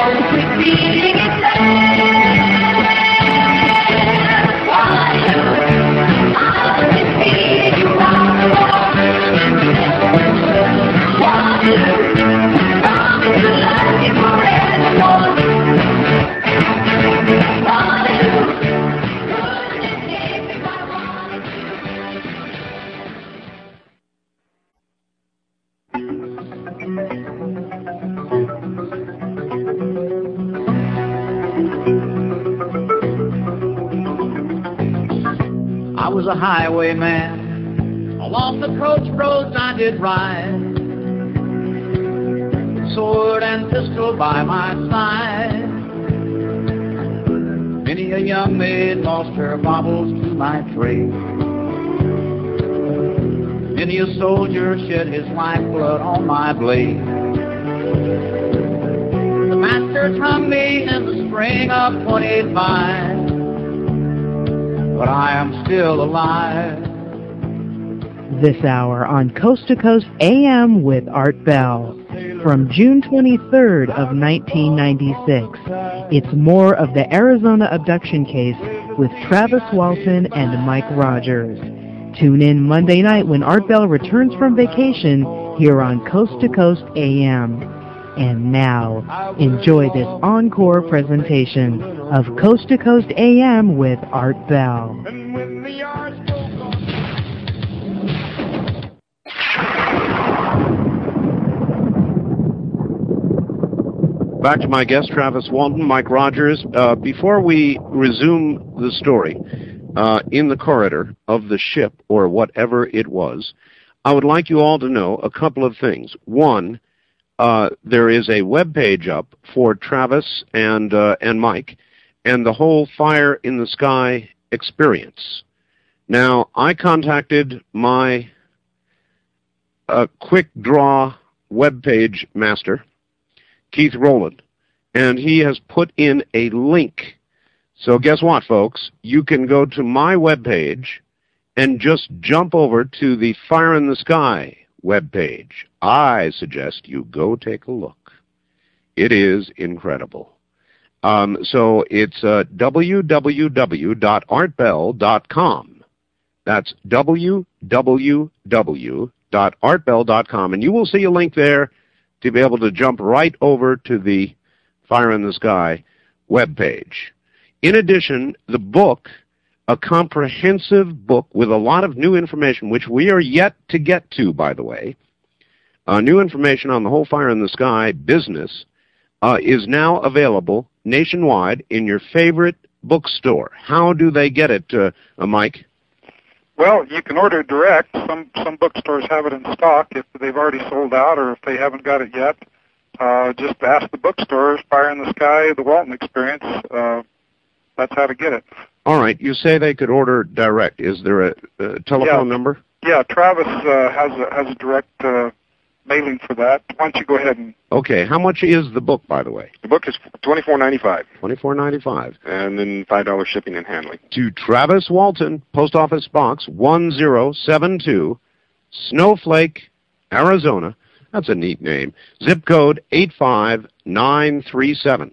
highwayman. Along the coach roads I did ride. Sword and pistol by my side. Many a young maid lost her baubles to my trade. Many a soldier shed his lifeblood on my blade. The masters hung me in the spring of 25, but I am still alive. This hour on Coast to Coast AM with Art Bell. From June 23rd of 1996, it's more of the Arizona abduction case with Travis Walton and Mike Rogers. Tune in Monday night when Art Bell returns from vacation here on Coast to Coast AM. And now, enjoy this encore presentation of Coast to Coast AM with Art Bell. Back to my guest, Travis Walton, Mike Rogers. Uh, before we resume the story, uh, in the corridor of the ship or whatever it was, I would like you all to know a couple of things. One, there is a web page up for Travis and uh, and Mike and the whole Fire in the Sky experience. Now, I contacted my uh, quick draw web page master, Keith Rowland, and he has put in a link. So guess what, folks? You can go to my webpage and just jump over to the Fire in the Sky webpage. I suggest you go take a look. It is incredible. Um, so it's uh, www.artbell.com. That's www.artbell.com. And you will see a link there to be able to jump right over to the Fire in the Sky webpage. In addition, the book, a comprehensive book with a lot of new information, which we are yet to get to, by the way, uh, new information on the whole Fire in the Sky business, uh, is now available nationwide in your favorite bookstore. How do they get it, uh, uh, Mike? Well, you can order direct. Some some bookstores have it in stock if they've already sold out or if they haven't got it yet. Uh, just ask the bookstores, Fire in the Sky, The Walton Experience. Uh, that's how to get it. All right, you say they could order direct. Is there a, a telephone Yeah. number? Yeah, Travis uh, has a, has a direct uh, mailing for that. Why don't you go ahead and Okay, how much is the book, by the way? The book is twenty four ninety five, Twenty-four ninety-five. and then five dollars shipping and handling. To Travis Walton, Post Office Box one zero seven two, Snowflake, Arizona. That's a neat name. Zip code eight five nine three seven.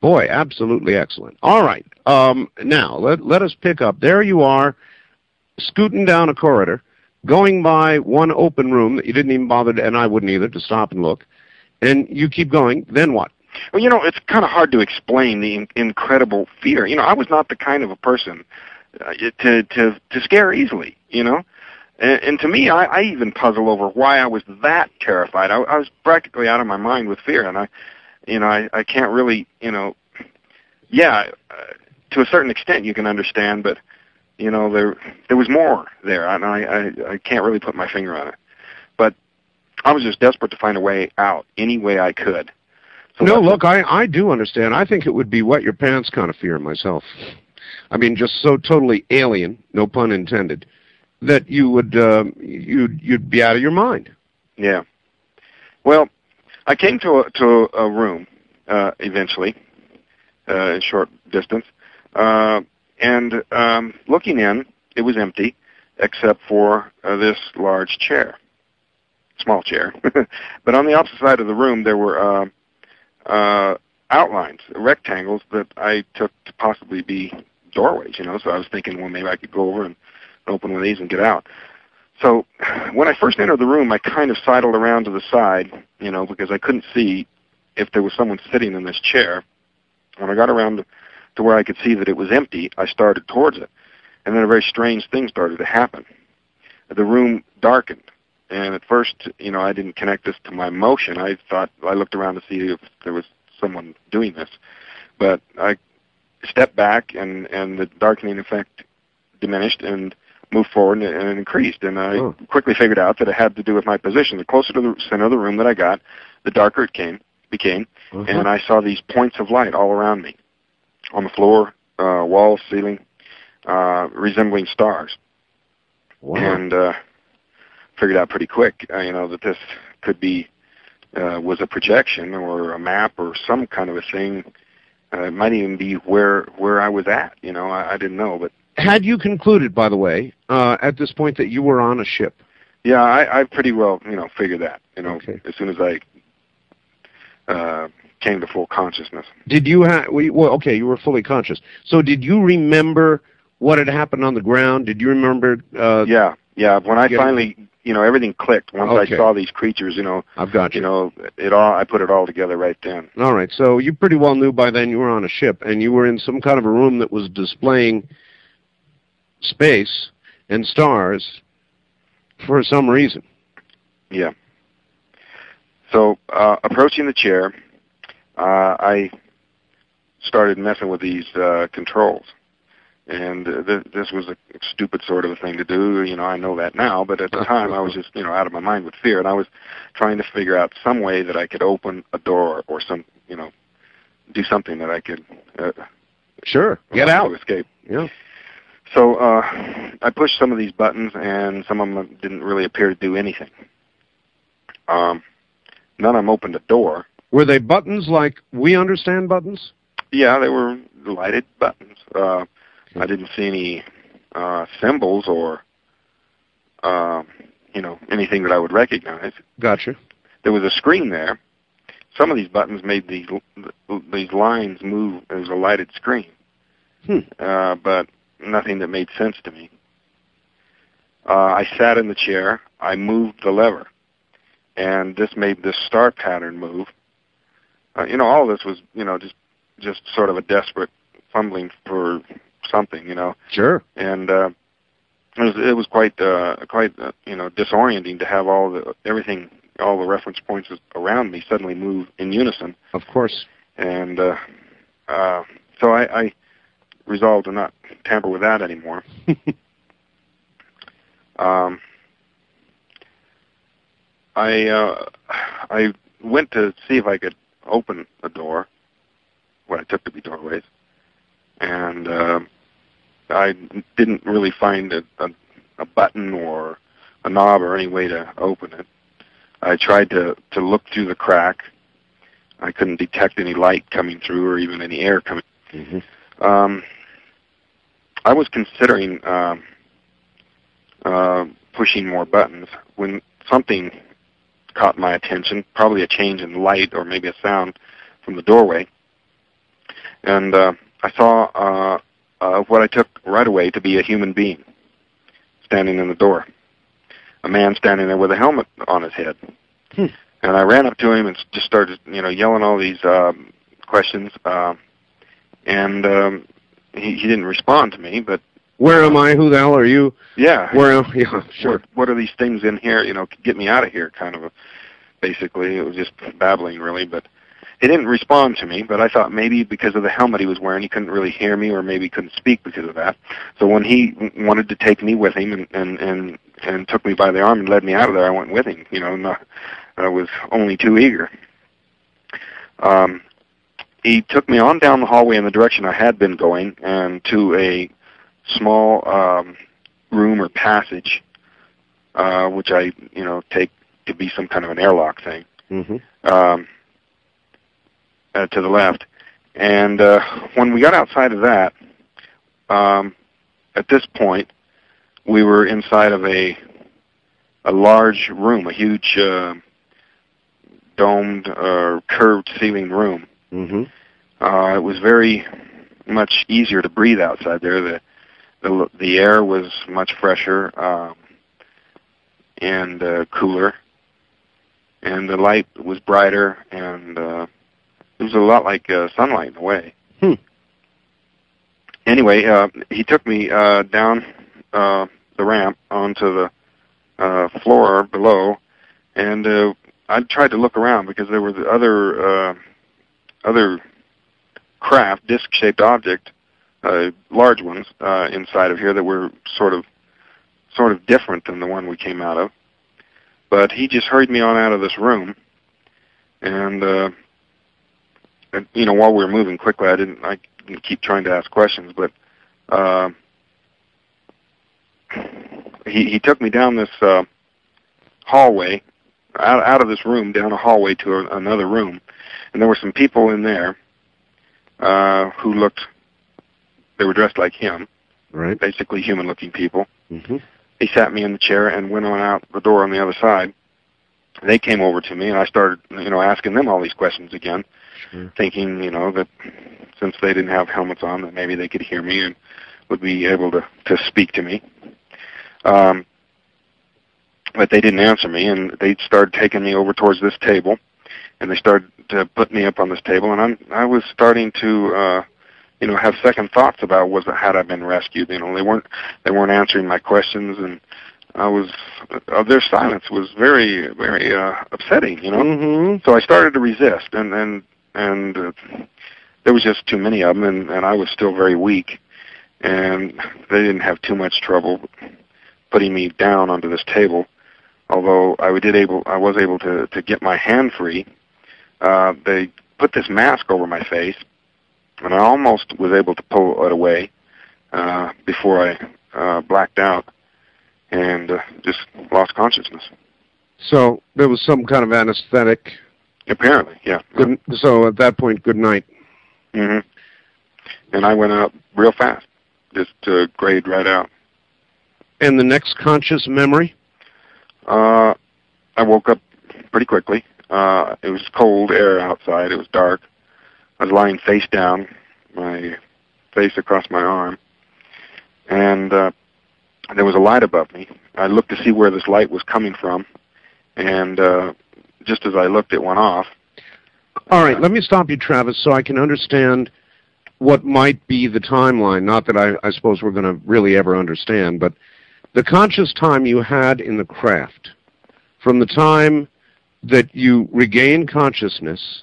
Boy, absolutely excellent. All right. Um, now let let us pick up. There you are, scooting down a corridor, going by one open room that you didn't even bother, to, and I wouldn't either, to stop and look. And you keep going. Then what? Well, you know, it's kind of hard to explain the in- incredible fear. You know, I was not the kind of a person uh, to to to scare easily. You know, and, and to me, I, I even puzzle over why I was that terrified. I, I was practically out of my mind with fear, and I, you know, I I can't really, you know, yeah, uh, to a certain extent you can understand, but you know, there there was more there, and I I, I can't really put my finger on it. But I was just desperate to find a way out, any way I could. So no, look, I, I do understand. I think it would be wet your pants kind of fear myself. I mean, just so totally alien, no pun intended, that you would um, you'd you'd be out of your mind. Yeah. Well, I came to a, to a room uh, eventually, uh, in short distance, uh, and um, looking in, it was empty, except for uh, this large chair, small chair. <laughs> but on the opposite side of the room, there were uh, uh, outlines, rectangles that I took to possibly be doorways. You know, so I was thinking, well, maybe I could go over and open one of these and get out. So when I first entered the room, I kind of sidled around to the side, you know, because I couldn't see if there was someone sitting in this chair. When I got around to where I could see that it was empty, I started towards it. And then a very strange thing started to happen. The room darkened. And at first, you know, I didn't connect this to my motion. I thought I looked around to see if there was someone doing this. But I stepped back and and the darkening effect diminished and moved forward and, and increased. And I Oh. quickly figured out that it had to do with my position. The closer to the center of the room that I got, the darker it came became, Uh-huh. and I saw these points of light all around me, on the floor, uh, walls, ceiling, uh, resembling stars. wow. And uh, figured out pretty quick, uh, you know, that this could be uh, was a projection or a map or some kind of a thing. Uh, it might even be where where I was at. You know, I, I didn't know, but Had you concluded, by the way, uh, at this point that you were on a ship? yeah, I, I pretty well you know figured that. You know, Okay. as soon as I uh, came to full consciousness. Did you have? Well, okay, you were fully conscious. So, did you remember what had happened on the ground? Did you remember? Uh, Yeah, yeah. When I finally, you know, everything clicked once Okay. I saw these creatures. You know, I've got you. you know, it all. I put it all together right then. All right. So you pretty well knew by then you were on a ship and you were in some kind of a room that was displaying space and stars for some reason. Yeah. So uh, approaching the chair, uh, I started messing with these uh, controls, and uh, th- this was a stupid sort of a thing to do. You know, I know that now, but at the <laughs> time I was just you know out of my mind with fear, and I was trying to figure out some way that I could open a door or some you know do something that I could uh, Sure. Get out. escape. Yeah. So uh, I pushed some of these buttons, and some of them didn't really appear to do anything. Um, none of them opened a door. Were they buttons like we understand buttons? Yeah, they were lighted buttons. Uh, I didn't see any uh, symbols or, uh, you know, anything that I would recognize. Gotcha. There was a screen there. Some of these buttons made these these lines move It was a lighted screen, Hmm. uh, but nothing that made sense to me. Uh, I sat in the chair. I moved the lever, and this made this star pattern move. Uh, you know, all of this was, you know, just just sort of a desperate fumbling for something, you know, Sure. and uh, it was it was quite uh, quite uh, you know disorienting to have all the everything all the reference points around me suddenly move in unison, Of course. and uh, uh, so I, I resolved to not tamper with that anymore. <laughs> um, I uh, I went to see if I could open a door, what I took to be doorways, and uh, I didn't really find a, a, a button or a knob or any way to open it. I tried to to look through the crack. I couldn't detect any light coming through or even any air coming. hmm Um, I was considering um, uh, pushing more buttons when something caught my attention, probably a change in light or maybe a sound from the doorway. And uh, I saw uh, uh, what I took right away to be a human being standing in the door. A man standing there with a helmet on his head. Hmm. And I ran up to him and just started, you know, yelling all these um, questions. Uh, and um, he, he didn't respond to me, but Where am I? Who the hell are you? yeah, Where am <laughs> Yeah, sure. what, what are these things in here? You know, get me out of here, kind of. A, basically, it was just babbling, really. But he didn't respond to me. But I thought maybe because of the helmet he was wearing, he couldn't really hear me, or maybe couldn't speak because of that. So when he wanted to take me with him and and and and took me by the arm and led me out of there, I went with him. You know, not, I was only too eager. Um, he took me on down the hallway in the direction I had been going, and to a small um, room or passage, uh, which I, you know, take to be some kind of an airlock thing, hmm um, uh, to the left. And uh, when we got outside of that, um, at this point, we were inside of a a large room, a huge uh, domed or curved ceiling room. Hmm Uh, it was very much easier to breathe outside there. The the, the air was much fresher um, and uh, cooler, and the light was brighter, and uh, it was a lot like uh, sunlight in a way. Hmm. Anyway, uh, he took me uh, down uh, the ramp onto the uh, floor below, and uh, I tried to look around because there were the other uh, other craft, disc-shaped object, uh, large ones uh, inside of here that were sort of sort of different than the one we came out of. But he just hurried me on out of this room, and uh, and, you know while we were moving quickly, I didn't I didn't keep trying to ask questions, but uh, he he took me down this uh, hallway out out of this room down a hallway to a, another room, and there were some people in there uh, who looked they were dressed like him, Right. basically human-looking people. hmm He sat me in the chair and went on out the door on the other side. They came over to me, and I started, you know, asking them all these questions again, Sure. thinking, you know, that since they didn't have helmets on, that maybe they could hear me and would be able to to speak to me. Um, but they didn't answer me, and they started taking me over towards this table, and they started to put me up on this table, and I'm I was starting to. uh you know, have second thoughts about was had I been rescued. You know, they weren't they weren't answering my questions, and I was uh, their silence was very very uh, upsetting. You know, hmm so I started to resist, and and and uh, there was just too many of them, and and I was still very weak, and they didn't have too much trouble putting me down onto this table. Although I did able, I was able to to get my hand free. Uh, they put this mask over my face, and I almost was able to pull it away uh, before I uh, blacked out and uh, just lost consciousness. So there was some kind of anesthetic. Apparently, yeah. Good, so at that point, good night. hmm And I went out real fast, just to grade right out. And the next conscious memory. Uh, I woke up pretty quickly. Uh, it was cold air outside. It was dark. I was lying face down, my face across my arm, and uh, there was a light above me. I looked to see where this light was coming from, and uh, just as I looked, it went off. All right, let me stop you, Travis, so I can understand what might be the timeline. Not that I, I suppose we're going to really ever understand, but the conscious time you had in the craft, from the time that you regained consciousness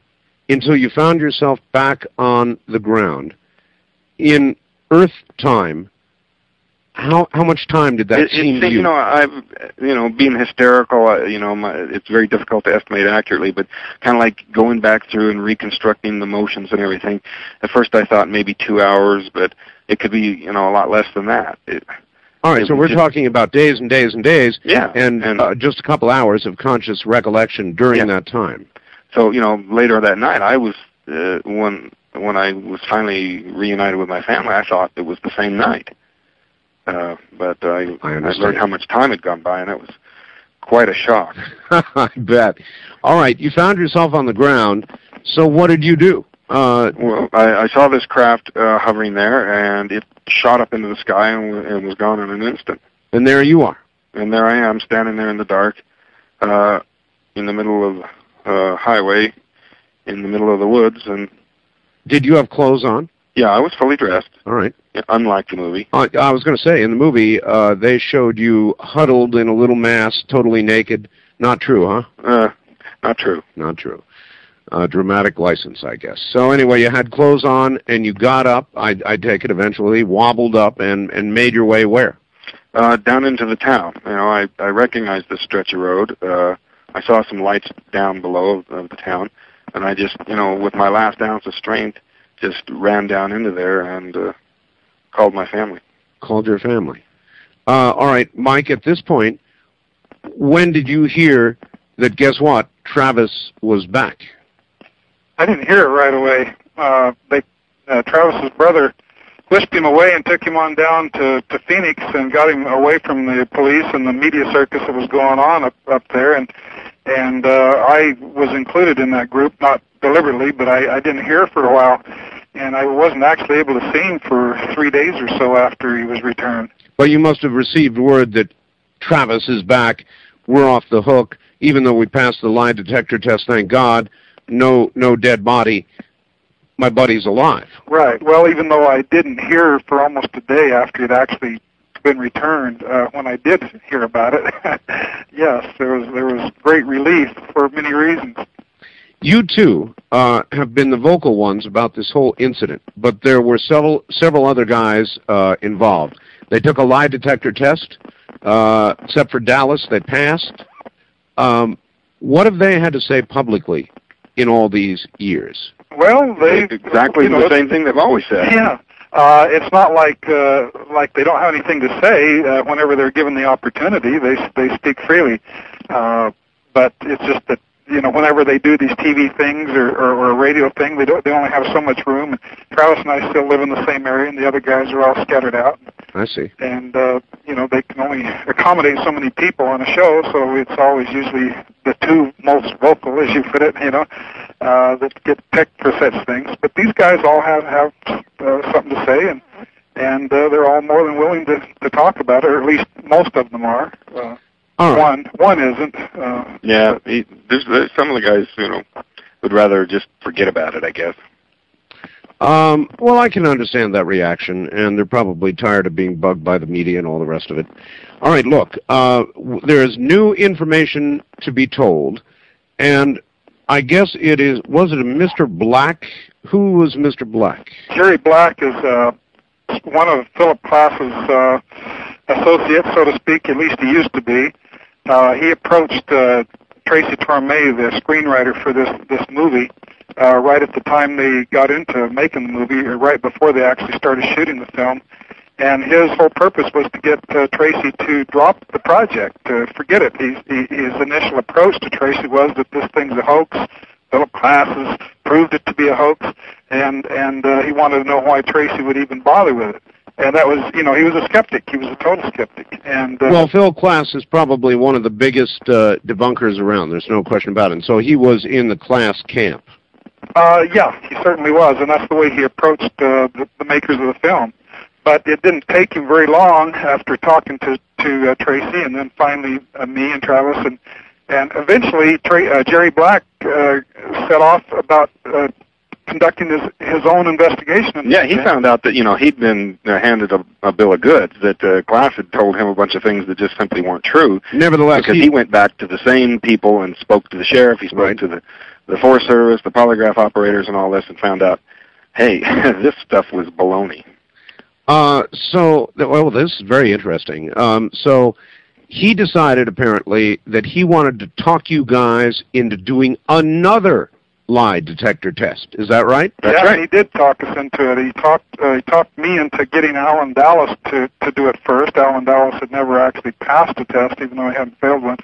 until you found yourself back on the ground, in Earth time, how how much time did that it, seem it, to you? you know, I've, you know, being hysterical, uh, you know, my, it's very difficult to estimate accurately, but kind of like going back through and reconstructing the motions and everything. At first I thought maybe two hours, but it could be, you know, a lot less than that. It, All right, so we're talking about days and days and days, yeah. and, and uh, just a couple hours of conscious recollection during Yeah. that time. so, you know, later that night I was, uh, when, when I was finally reunited with my family, I thought it was the same night. Uh, but I, I I learned how much time had gone by, and it was quite a shock. <laughs> I bet. All right, you found yourself on the ground. So what did you do? Uh, Well, I, I saw this craft uh, hovering there, and it shot up into the sky and, and was gone in an instant. and there you are. And there I am, standing there in the dark, uh, in the middle of uh, highway, in the middle of the woods, and Did you have clothes on? yeah, I was fully dressed, All right. unlike the movie. I, I was going to say in the movie uh, they showed you huddled in a little mass, totally naked. Not true, huh? Uh, not true. Not true. Uh, dramatic license, I guess. So anyway, you had clothes on and you got up. I, I take it eventually, wobbled up and and made your way where? Uh, down into the town. You know, I I recognized the stretch of road. Uh, I saw some lights down below of, of the town, and I just, you know, with my last ounce of strength, just ran down into there and uh, called my family. Called your family. Uh, all right, Mike. At this point, when did you hear that? Guess what? Travis was back. I didn't hear it right away. Uh, they, uh, Travis's brother whisked him away and took him on down to, to Phoenix and got him away from the police and the media circus that was going on up, up there. And, and, uh, I was included in that group, not deliberately, but I, I didn't hear for a while. And I wasn't actually able to see him for three days or so after he was returned. But you must have received word that Travis is back. We're off the hook, even though we passed the lie detector test. Thank God. No, no dead body. My buddy's alive. Right. Well, even though I didn't hear for almost a day after it actually been returned, uh, when I did hear about it, <laughs> yes, there was there was great relief for many reasons. You too uh, have been the vocal ones about this whole incident, but there were several several other guys uh, involved. They took a lie detector test. Uh, except for Dalis, they passed. Um, what have they had to say publicly in all these years? Well, they exactly you know, the same thing they've always said. Yeah. Uh, it's not like uh, like they don't have anything to say uh, whenever they're given the opportunity. They they speak freely, uh, but it's just that you know whenever they do these TV things or, or, or a radio thing, they don't they only have so much room. And Travis and I still live in the same area, and the other guys are all scattered out. I see. And uh, you know they can only accommodate so many people on a show, so it's always usually the two most vocal, as you put it, you know, uh, that get picked for such things. But these guys all have have uh, something to say, and and uh, they're all more than willing to to talk about it, or at least most of them are. Uh, All right. One one isn't. Uh, Yeah, he, there's, there's some of the guys, you know, would rather just forget about it. I guess. Um, well, I can understand that reaction, and they're probably tired of being bugged by the media and all the rest of it. All right, look, uh, w- there is new information to be told, and I guess it is, was it a Mr. Black? Who was Mr. Black? Jerry Black is uh, one of Philip Klass's uh, associates, so to speak. At least he used to be. Uh, he approached uh, Tracy Torme, the screenwriter for this this movie, uh, right at the time they got into making the movie, or right before they actually started shooting the film. And his whole purpose was to get uh, Tracy to drop the project, to forget it. He's, he, his initial approach to Tracy was that this thing's a hoax. Philip Klass has proved it to be a hoax, and and uh, he wanted to know why Tracy would even bother with it. And that was, you know, he was a skeptic. He was a total skeptic. And uh, Well, Phil Klass is probably one of the biggest uh, debunkers around. There's no question about it. And so he was in the Klass camp. Uh, yeah, he certainly was, and that's the way he approached uh, the, the makers of the film. But it didn't take him very long after talking to to uh, Tracy, and then finally uh, me and Travis, and and eventually Tra- uh, Jerry Black uh, set off about uh, conducting his his own investigation. Yeah, he found out that you know he'd been uh, handed a, a bill of goods that uh, Klass had told him a bunch of things that just simply weren't true. Nevertheless, because he, he went back to the same people and spoke to the sheriff. He spoke Right. to the the Forest Service, the polygraph operators, and all this, and found out, hey, <laughs> this stuff was baloney. Uh, so, well, this is very interesting. Um, so, he decided apparently that he wanted to talk you guys into doing another lie detector test. Is that right? That's yeah, right. he did talk us into it. He talked uh, he talked me into getting Alan Dalis to to do it first. Alan Dalis had never actually passed a test, even though he hadn't failed one.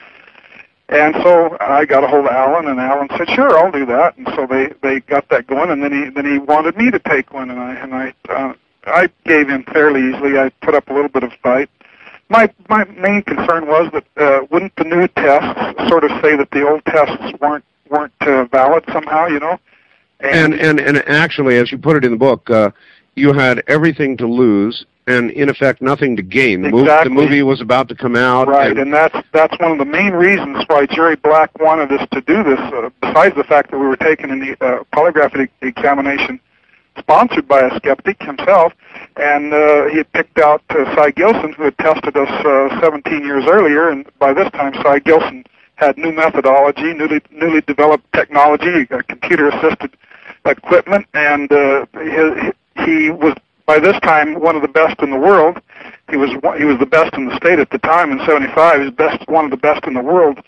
And so I got a hold of Alan, and Alan said, "Sure, I'll do that." And so they they got that going, and then he then he wanted me to take one, and I and I uh, I gave in fairly easily. I put up a little bit of fight. My my main concern was that uh, wouldn't the new tests sort of say that the old tests weren't weren't uh, valid somehow, you know? And and and actually, as you put it in the book, uh, you had everything to lose and in effect nothing to gain. The, mov- the movie was about to come out. Right, and- and that's that's one of the main reasons why Jerry Black wanted us to do this. Uh, besides the fact that we were taking in the uh, polygraph e- examination, sponsored by a skeptic himself, and uh, he had picked out uh, Cy Gilson, who had tested us uh, 17 years earlier, and by this time Cy Gilson had new methodology, newly newly developed technology, uh, computer-assisted equipment, and uh, he, he was by this time one of the best in the world. He was he was the best in the state at the time in '75. He was best one of the best in the world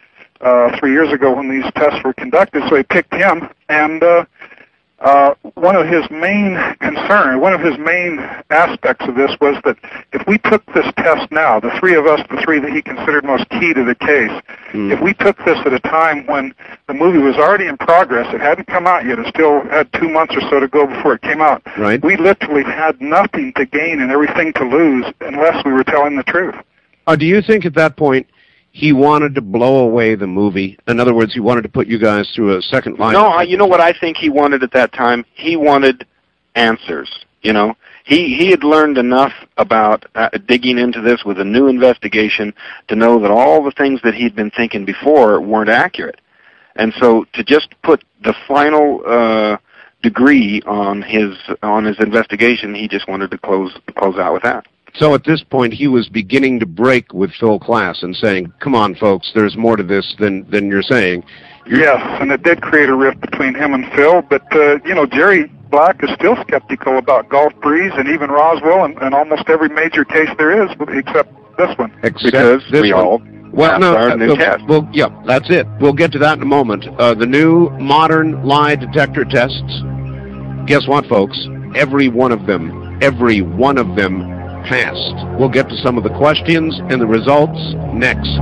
uh, three years ago when these tests were conducted. So he picked him, and uh, uh, one of his main concern, one of his main aspects of this was that if we took this test now, the three of us, the three that he considered most key to the case, Mm. if we took this at a time when the movie was already in progress, it hadn't come out yet, it still had two months or so to go before it came out, Right. we literally had nothing to gain and everything to lose unless we were telling the truth. Uh, do you think at that point he wanted to blow away the movie? In other words, he wanted to put you guys through a second line. No, I, you know what I think he wanted at that time? He wanted answers. You know, he he had learned enough about uh, digging into this with a new investigation to know that all the things that he'd been thinking before weren't accurate, and so to just put the final uh, degree on his on his investigation, he just wanted to close close out with that. So at this point, he was beginning to break with Phil Klass and saying, "Come on, folks, there's more to this than than you're saying." Yes, and it did create a rift between him and Phil. But uh, you know, Jerry Black is still skeptical about Gulf Breeze and even Roswell and, and almost every major case there is, except this one. Except because this we one. all Well, passed no, our uh, new we'll, test. we'll- yeah, that's it. We'll get to that in a moment. Uh, the new modern lie detector tests. Guess what, folks? Every one of them, every one of them passed. We'll get to some of the questions and the results next.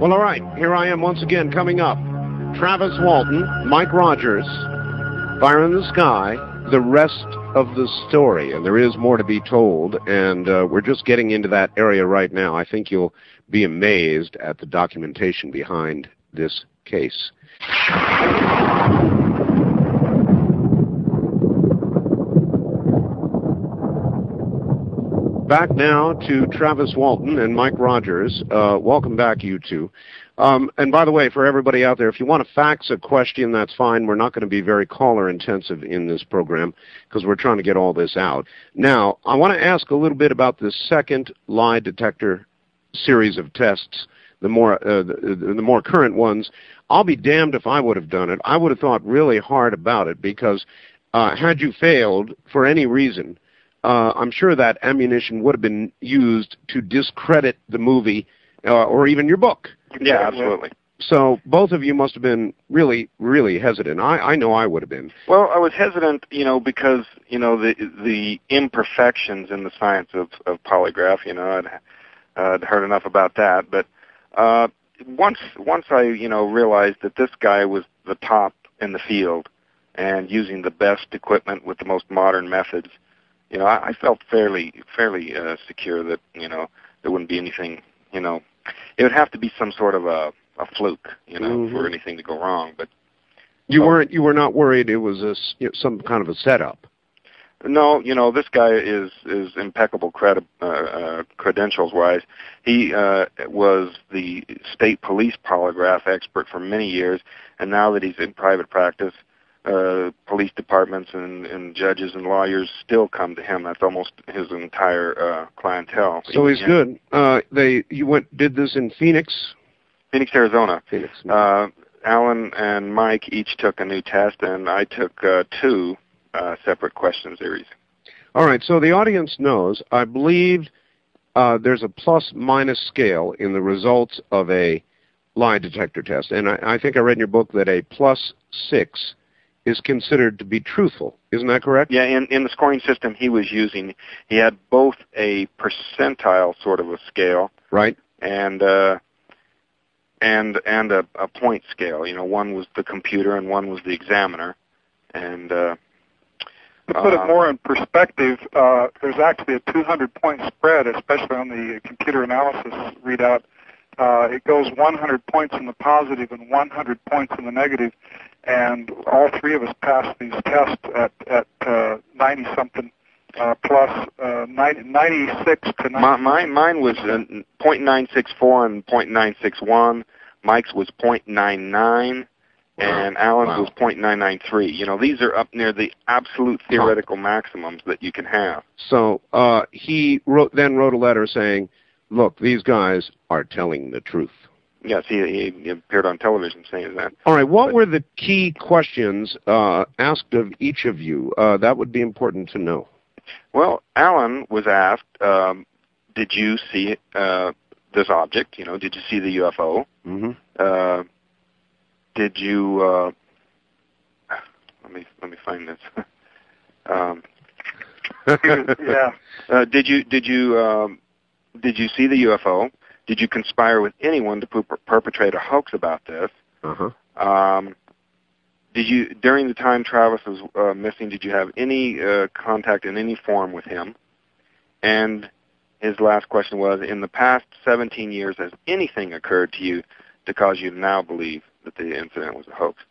Well, all right. Here I am once again coming up. Travis Walton, Mike Rogers, in the Sky, the rest of the story. And there is more to be told, and uh, we're just getting into that area right now. I think you'll be amazed at the documentation behind this case. Back now to Travis Walton and Mike Rogers. Uh, welcome back, you two. Um, and by the way, for everybody out there, if you want to fax a question, that's fine. We're not going to be very caller intensive in this program because we're trying to get all this out. Now, I want to ask a little bit about the second lie detector series of tests, the more uh, the, the more current ones. I'll be damned if I would have done it. I would have thought really hard about it because uh, had you failed for any reason, uh, I'm sure that ammunition would have been used to discredit the movie uh, or even your book. yeah, absolutely. So both of you must have been really, really hesitant. I, I know I would have been. Well, I was hesitant, you know, because you know the the imperfections in the science of of polygraph. You know, I'd, I'd heard enough about that, but uh, once once I you know realized that this guy was the top in the field and using the best equipment with the most modern methods, you know, I, I felt fairly fairly uh, secure that you know there wouldn't be anything. You know, it would have to be some sort of a a fluke, you know, Mhm. for anything to go wrong. But You Oh. weren't. You were not worried it was a you know, some kind of a setup. No, you know this guy is is impeccable credi- uh, uh, credentials wise. He uh, was the state police polygraph expert for many years, and now that he's in private practice, uh, police departments and, and judges and lawyers still come to him. That's almost his entire uh, clientele. So he's Yeah. good. Uh, they you went did this in Phoenix. Phoenix, Arizona. Phoenix. Uh, Alan and Mike each took a new test, and I took uh, two uh, separate question series. All right. So the audience knows. I believe uh, there's a plus minus scale in the results of a lie detector test, and I, I think I read in your book that a plus six is considered to be truthful. Isn't that correct? Yeah, in, in the scoring system he was using, he had both a percentile sort of a scale Right. and uh, and and a, a point scale. You know, one was the computer and one was the examiner. And uh, To put Uh, it more in perspective, uh, there's actually a 200 point spread, especially on the computer analysis readout. Uh, it goes 100 points in the positive and 100 points in the negative, and all three of us passed these tests at at uh, 90 something uh, plus uh, 90, 96 to 90. my, mine mine was uh, .964 and .961. Mike's was .99. And Alan's Wow. was .993. You know, these are up near the absolute theoretical maximums that you can have. So uh, he wrote then wrote a letter saying, "Look, these guys are telling the truth." Yes, he, he, appeared on television saying that. All right. What But- were the key questions uh, asked of each of you? Uh, that would be important to know. Well, Alan was asked, um, "Did you see uh, this object? You know, did you see the UFO? Mm-hmm. Uh, did you? Uh, let me let me find this. <laughs> um, <laughs> <laughs> yeah. uh, did you did you um, did you see the UFO? Did you conspire with anyone to per- perpetrate a hoax about this? Uh huh. Um, did you during the time Travis was uh, missing? Did you have any uh, contact in any form with him? And his last question was: In the past 17 years, has anything occurred to you to cause you to now believe that the incident was a hoax?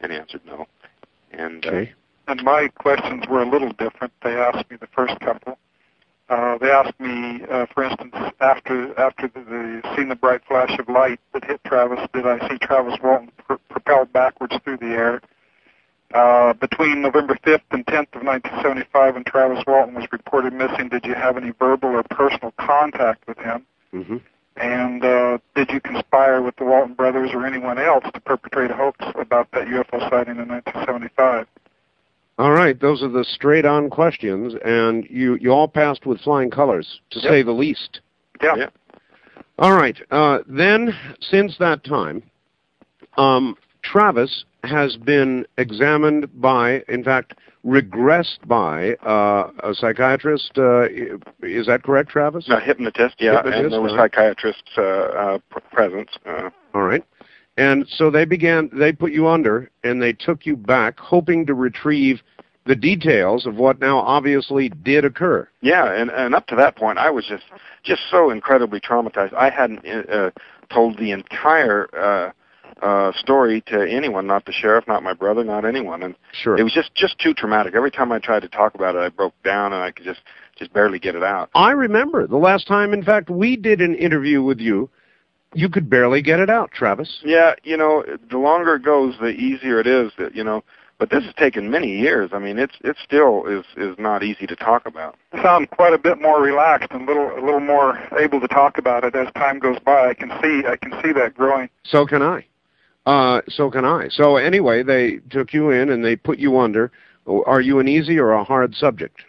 And he answered no. And uh, And my questions were a little different. They asked me the first couple. Uh, they asked me, uh, for instance, after after the, the seen the bright flash of light that hit Travis, did I see Travis Walton pr- propelled backwards through the air? Uh, between November 5th and 10th of 1975, when Travis Walton was reported missing, did you have any verbal or personal contact with him? Mm-hmm. And uh, did you conspire with the Walton brothers or anyone else to perpetrate a hoax about that UFO sighting in 1975? All right, those are the straight-on questions, and you you all passed with flying colors, to Yep. say the least. Yeah. Yeah. All right. Uh, then, since that time, um, Travis has been examined by, in fact, regressed by uh, a psychiatrist. Uh, is that correct, Travis? A hypnotist, yeah, Hypnotist, and there were right. psychiatrists uh, uh, pr- present. Uh, All right. And so they began, they put you under and they took you back, hoping to retrieve the details of what now obviously did occur. yeah, and and up to that point, I was just just so incredibly traumatized. I hadn't uh, told the entire uh, uh, story to anyone, not the sheriff, not my brother, not anyone, and Sure. it was just just too traumatic. Every time I tried to talk about it, I broke down, and I could just just barely get it out. I remember the last time, in fact, we did an interview with you. You could barely get it out, Travis. Yeah, you know, the longer it goes, the easier it is. That you know, but this has taken many years. I mean, it's it still is is not easy to talk about. You sound quite a bit more relaxed and little a little more able to talk about it as time goes by. I can see I can see that growing. So can I. Uh, so can I. So anyway, they took you in and they put you under. Are you an easy or a hard subject?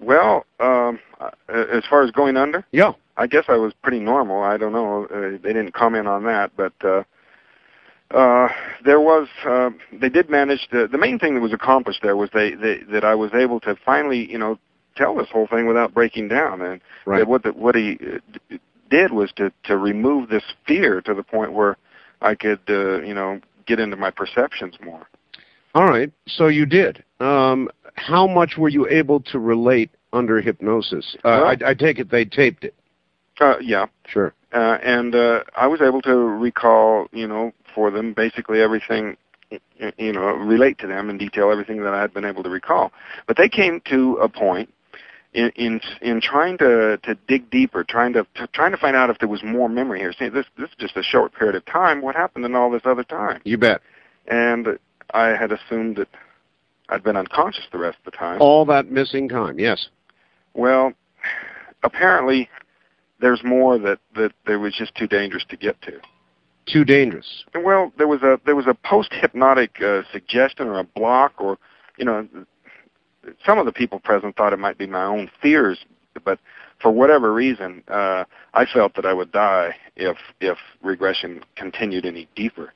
Well, um, uh, as far as going under, Yeah. I guess I was pretty normal. I don't know. Uh, they didn't comment on that, but uh, uh, there was. Uh, they did manage. To, the main thing that was accomplished there was they, they that I was able to finally, you know, tell this whole thing without breaking down. And Right. what the, what he uh, did was to to remove this fear to the point where I could, uh, you know, get into my perceptions more. All right. So you did. Um, how much were you able to relate under hypnosis? Uh, Well- I, I take it they taped it. Uh, yeah. Sure. uh, and uh, I was able to recall, you know, for them basically everything, you know, relate to them in detail everything that I had been able to recall. But they came to a point in in, in trying to to dig deeper, trying to, to trying to find out if there was more memory here. See, this this is just a short period of time. What happened in all this other time? You bet. And I had assumed that I'd been unconscious the rest of the time. All that missing time. Yes. Well, apparently there's more that that there was just too dangerous to get to. Too dangerous. Well, there was a there was a post hypnotic uh, suggestion or a block or you know some of the people present thought it might be my own fears, but for whatever reason, uh, I felt that I would die if if regression continued any deeper.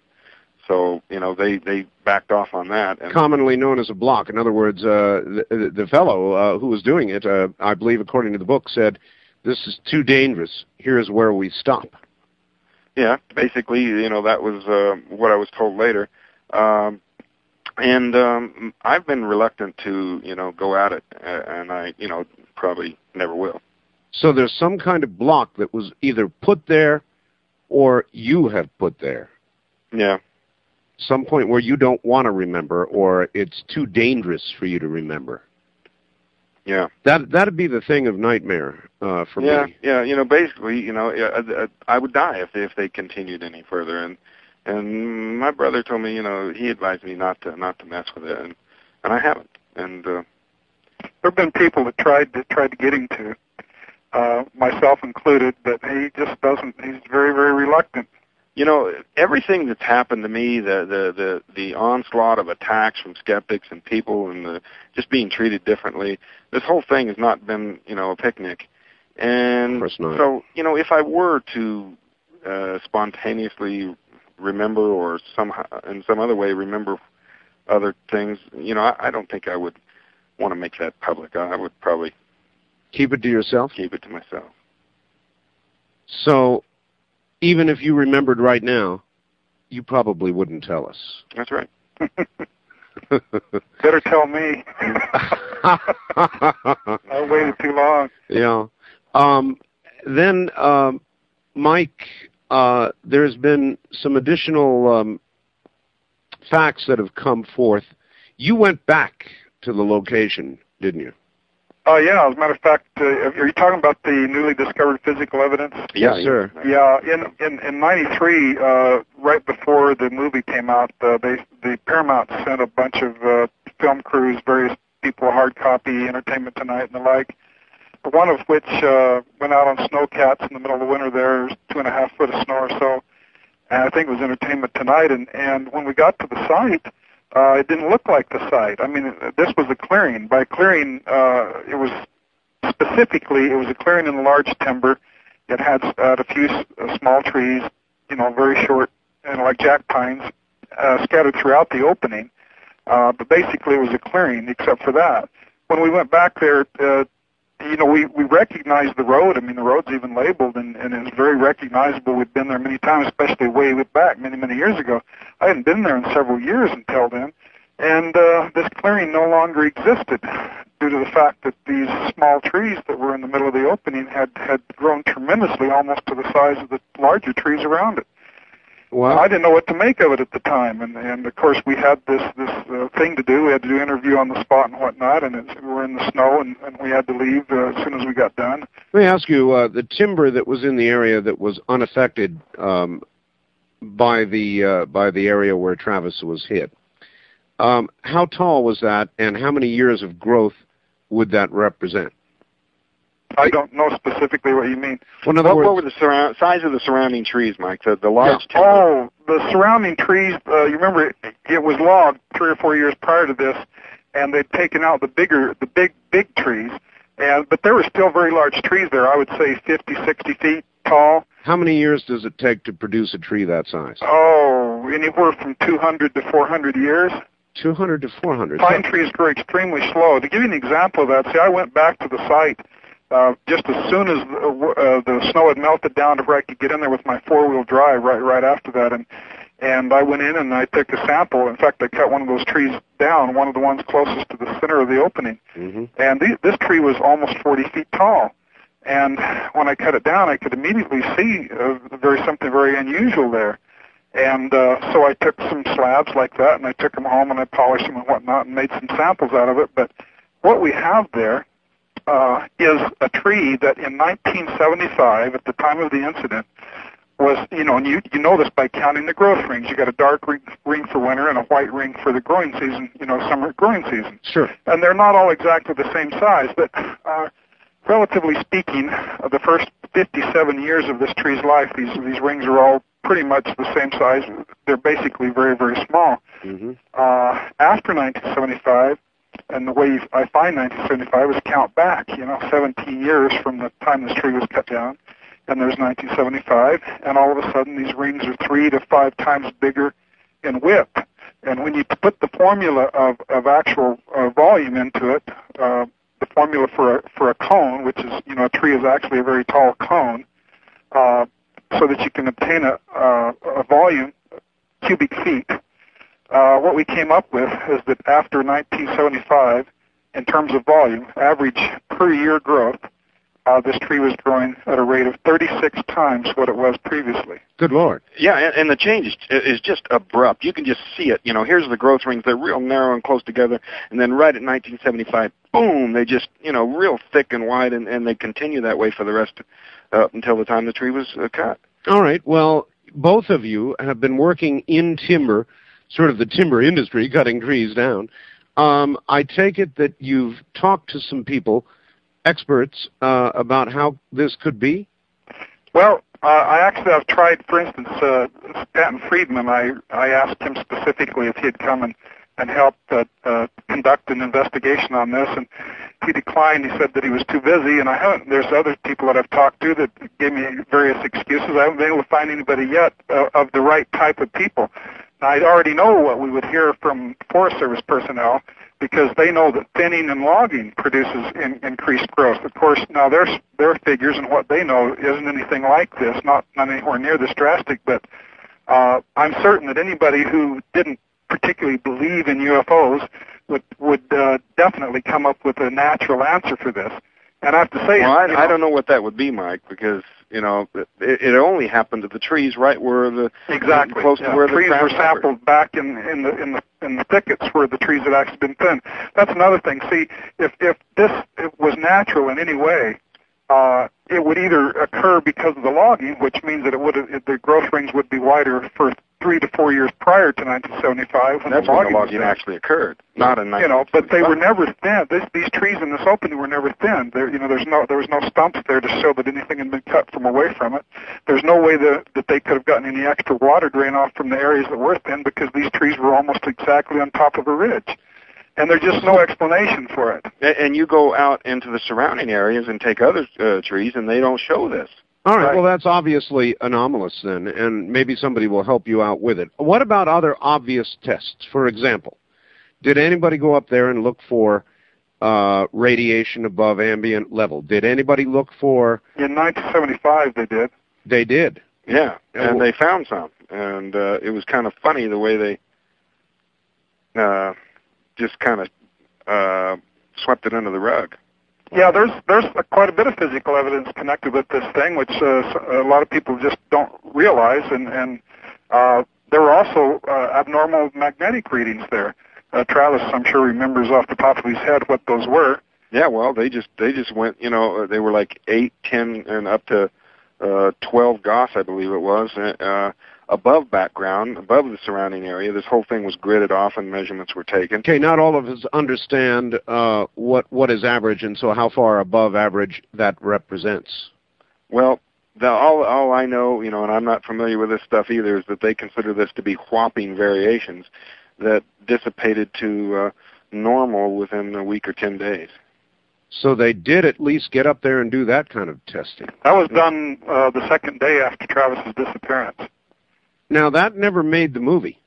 So you know they they backed off on that. And Commonly known as a block. In other words, uh, the, the fellow uh, who was doing it, uh, I believe, according to the book, said, "This is too dangerous. Here's where we stop." yeah, basically, you know that was uh, what I was told later. Um, and um, I've been reluctant to you know go at it, uh, and I you know probably never will. So there's some kind of block that was either put there, or you have put there. Yeah. Some point where you don't want to remember, or it's too dangerous for you to remember. Yeah. That that'd be the thing of nightmare uh, for yeah, me. yeah. yeah. You know, basically, you know, yeah, I, I I would die if they, if they continued any further. And and my brother told me, you know, he advised me not to not to mess with it, and and I haven't. And uh, There have been people that tried to tried to get him to, uh, myself included, but he just doesn't. He's very very reluctant. You know, everything that's happened to me, the the the the onslaught of attacks from skeptics and people, and the just being treated differently. This whole thing has not been, you know, a picnic. And Of course not. so, you know, if I were to uh, spontaneously remember or somehow in some other way remember other things, you know, I, I don't think I would want to make that public. I would probably Keep it to yourself. keep it to myself. So, even if you remembered right now, you probably wouldn't tell us. That's right. <laughs> Better tell me. <laughs> I waited too long. yeah. Um, then, um, Mike, uh, there's been some additional um, facts that have come forth. You went back to the location, didn't you? Oh yeah, as a matter of fact, uh, are you talking about the newly discovered physical evidence? Yes, sir. Yeah, in in in '93, uh, right before the movie came out, uh, they the Paramount sent a bunch of uh, film crews, various people, hard copy, Entertainment Tonight, and the like, one of which uh, went out on snowcats in the middle of the winter. There, two and a half foot of snow or so, and I think it was Entertainment Tonight. And and when we got to the site, uh, it didn't look like the site. I mean, this was a clearing. By clearing, uh, it was specifically it was a clearing in large timber. It had uh, a few uh, small trees, you know, very short and like jack pines, uh, scattered throughout the opening. Uh, but basically, it was a clearing, except for that. When we went back there, uh, you know, we we recognized the road. I mean, the road's even labeled, and and it's very recognizable. We've been there many times, especially way back many many years ago. I hadn't been there in several years until then, and uh, this clearing no longer existed due to the fact that these small trees that were in the middle of the opening had had grown tremendously, almost to the size of the larger trees around it. Well, I didn't know what to make of it at the time, and and of course we had this this uh, thing to do. We had to do interview on the spot and whatnot, and it's, we were in the snow, and, and we had to leave uh, as soon as we got done. let me ask you: uh, the timber that was in the area that was unaffected um, by the uh, by the area where Travis was hit, um, how tall was that, and how many years of growth would that represent? I don't know specifically what you mean. Well, What, words, what were the surround, size of the surrounding trees, Mike? The, the large timber. Oh, the surrounding trees. Uh, you remember it, it was logged three or four years prior to this, and they'd taken out the bigger, the big, big trees. And but there were still very large trees there. I would say 50, 60 feet tall. how many years does it take to produce a tree that size? Oh, anywhere from 200 to 400 years. 200 to 400. Pine trees grow extremely slow. To give you an example of that, see, I went back to the site uh, just as soon as the, uh, the snow had melted down to where I could get in there with my four-wheel drive right right after that, and and I went in and I took a sample. In fact, I cut one of those trees down, one of the ones closest to the center of the opening, hmm and the, this tree was almost 40 feet tall. And when I cut it down, I could immediately see uh, very something very unusual there. And uh, so I took some slabs like that, and I took them home and I polished them and whatnot, and made some samples out of it. But what we have there uh, is a tree that in 1975, at the time of the incident, was you know, and you you know this by counting the growth rings. You got a dark ring, ring for winter and a white ring for the growing season. You know, summer growing season Sure. and they're not all exactly the same size, but uh, relatively speaking, uh, the first 57 years of this tree's life, these these rings are all pretty much the same size. They're basically very very small. hmm Uh, after 1975, and the way I find 1975 is count back. You know, 17 years from the time this tree was cut down, and there's 1975, and all of a sudden these rings are three to five times bigger in width. And when you put the formula of, of actual uh, volume into it, uh, the formula for a, for a cone, which is you know a tree is actually a very tall cone, uh, so that you can obtain a, uh, a volume cubic feet. Uh, what we came up with is that after 1975, in terms of volume, average per year growth, uh, this tree was growing at a rate of 36 times what it was previously. Good Lord. Yeah, and, and the change is, is just abrupt. You can just see it. You know, here's the growth rings. They're real narrow and close together. And then right at 1975, boom, they just, you know, real thick and wide, and, and they continue that way for the rest uh, until the time the tree was uh, cut. All right. Well, both of you have been working in timber, sort of the timber industry, cutting trees down. Um, I take it that you've talked to some people, experts, uh, about how this could be. Well, uh, I actually have tried, for instance, uh, Stanton Friedman. I I asked him specifically if he'd come and and help uh, uh, conduct an investigation on this, and he declined. He said that he was too busy, and I haven't. There's other people that I've talked to that gave me various excuses. I haven't been able to find anybody yet uh, of the right type of people. I already know what we would hear from Forest Service personnel because they know that thinning and logging produces in, increased growth. Of course, now their their figures and what they know isn't anything like this, not not anywhere near this drastic. But uh, I'm certain that anybody who didn't particularly believe in UFOs would would uh, definitely come up with a natural answer for this. And I have to say, Well, I, you I don't know what that would be, Mike, because you know it, it only happened to the trees right where the exactly close to where the trees were sampled back in in the in the in the thickets where the trees had actually been thinned. That's another thing. See, if if this was natural in any way, uh, it would either occur because of the logging, which means that it would the growth rings would be wider for three to four years prior to 1975 when That's the when logging, the logging actually occurred, not in you know, but they were never thinned. This, these trees in this opening were never thinned. There, you know, there's no there was no stumps there to show that anything had been cut from away from it. There's no way that that they could have gotten any extra water drain off from the areas that were thinned because these trees were almost exactly on top of a ridge, and there's just no explanation for it. A- And you go out into the surrounding areas and take other uh, trees, and they don't show this. All right. Right. Well, that's obviously anomalous then, and maybe somebody will help you out with it. What about other obvious tests? For example, did anybody go up there and look for uh, radiation above ambient level? Did anybody look for? In 1975, they did. They did. Yeah, Yeah, and they found some, and uh, it was kind of funny the way they uh, just kind of uh, swept it under the rug. Yeah, there's there's quite a bit of physical evidence connected with this thing, which uh, a lot of people just don't realize. And and uh, there were also uh, abnormal magnetic readings there. Uh, Travis, I'm sure remembers off the top of his head what those were. Yeah, well, they just they just went, you know, they were like eight, ten, and up to uh, twelve Gauss, I believe it was, uh, above background, above the surrounding area. This whole thing was gridded off, and measurements were taken. Okay, not all of us understand uh, what what is average, and so how far above average that represents. Well, the, all all I know, you know, and I'm not familiar with this stuff either, is that they consider this to be whopping variations that dissipated to uh, normal within a week or ten days. So they did at least get up there and do that kind of testing. That was done uh, the second day after Travis's disappearance. Now that never made the movie.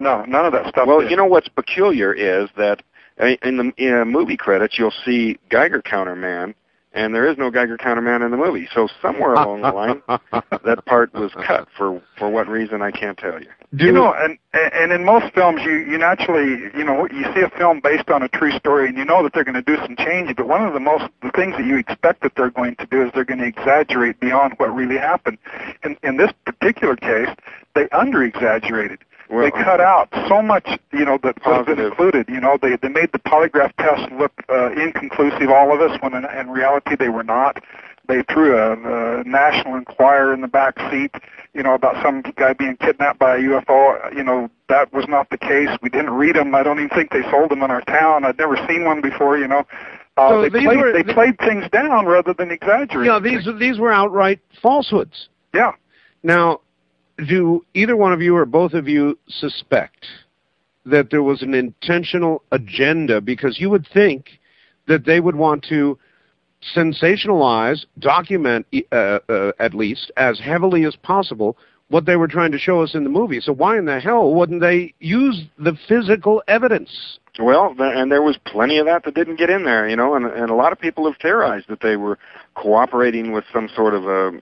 No, none of that stuff. Well, did. you know what's peculiar is that in the in movie credits you'll see Geiger counter man, and there is no Geiger counter man in the movie. So somewhere along the line, <laughs> that part was cut for for what reason I can't tell you. Do, you know, and and in most films, you you naturally, you know, you see a film based on a true story, and you know that they're going to do some changing. But one of the most the things that you expect that they're going to do is they're going to exaggerate beyond what really happened. In in this particular case, they under exaggerated. Well, they cut out so much, you know, that would have been included. You know, they they made the polygraph test look uh, inconclusive, all of us, when in, in reality they were not. They threw a, a National Enquirer in the back seat, you know, about some guy being kidnapped by a UFO. You know, that was not the case. We didn't read them. I don't even think they sold them in our town. I'd never seen one before. You know, uh, So they played were- they played things down rather than exaggerate. yeah, these these were outright falsehoods. yeah. Now, do either one of you or both of you suspect that there was an intentional agenda? Because you would think that they would want to sensationalize, document uh, uh, at least as heavily as possible what they were trying to show us in the movie. So why in the hell wouldn't they use the physical evidence? Well, and there was plenty of that that didn't get in there, you know, and and a lot of people have theorized that they were cooperating with some sort of a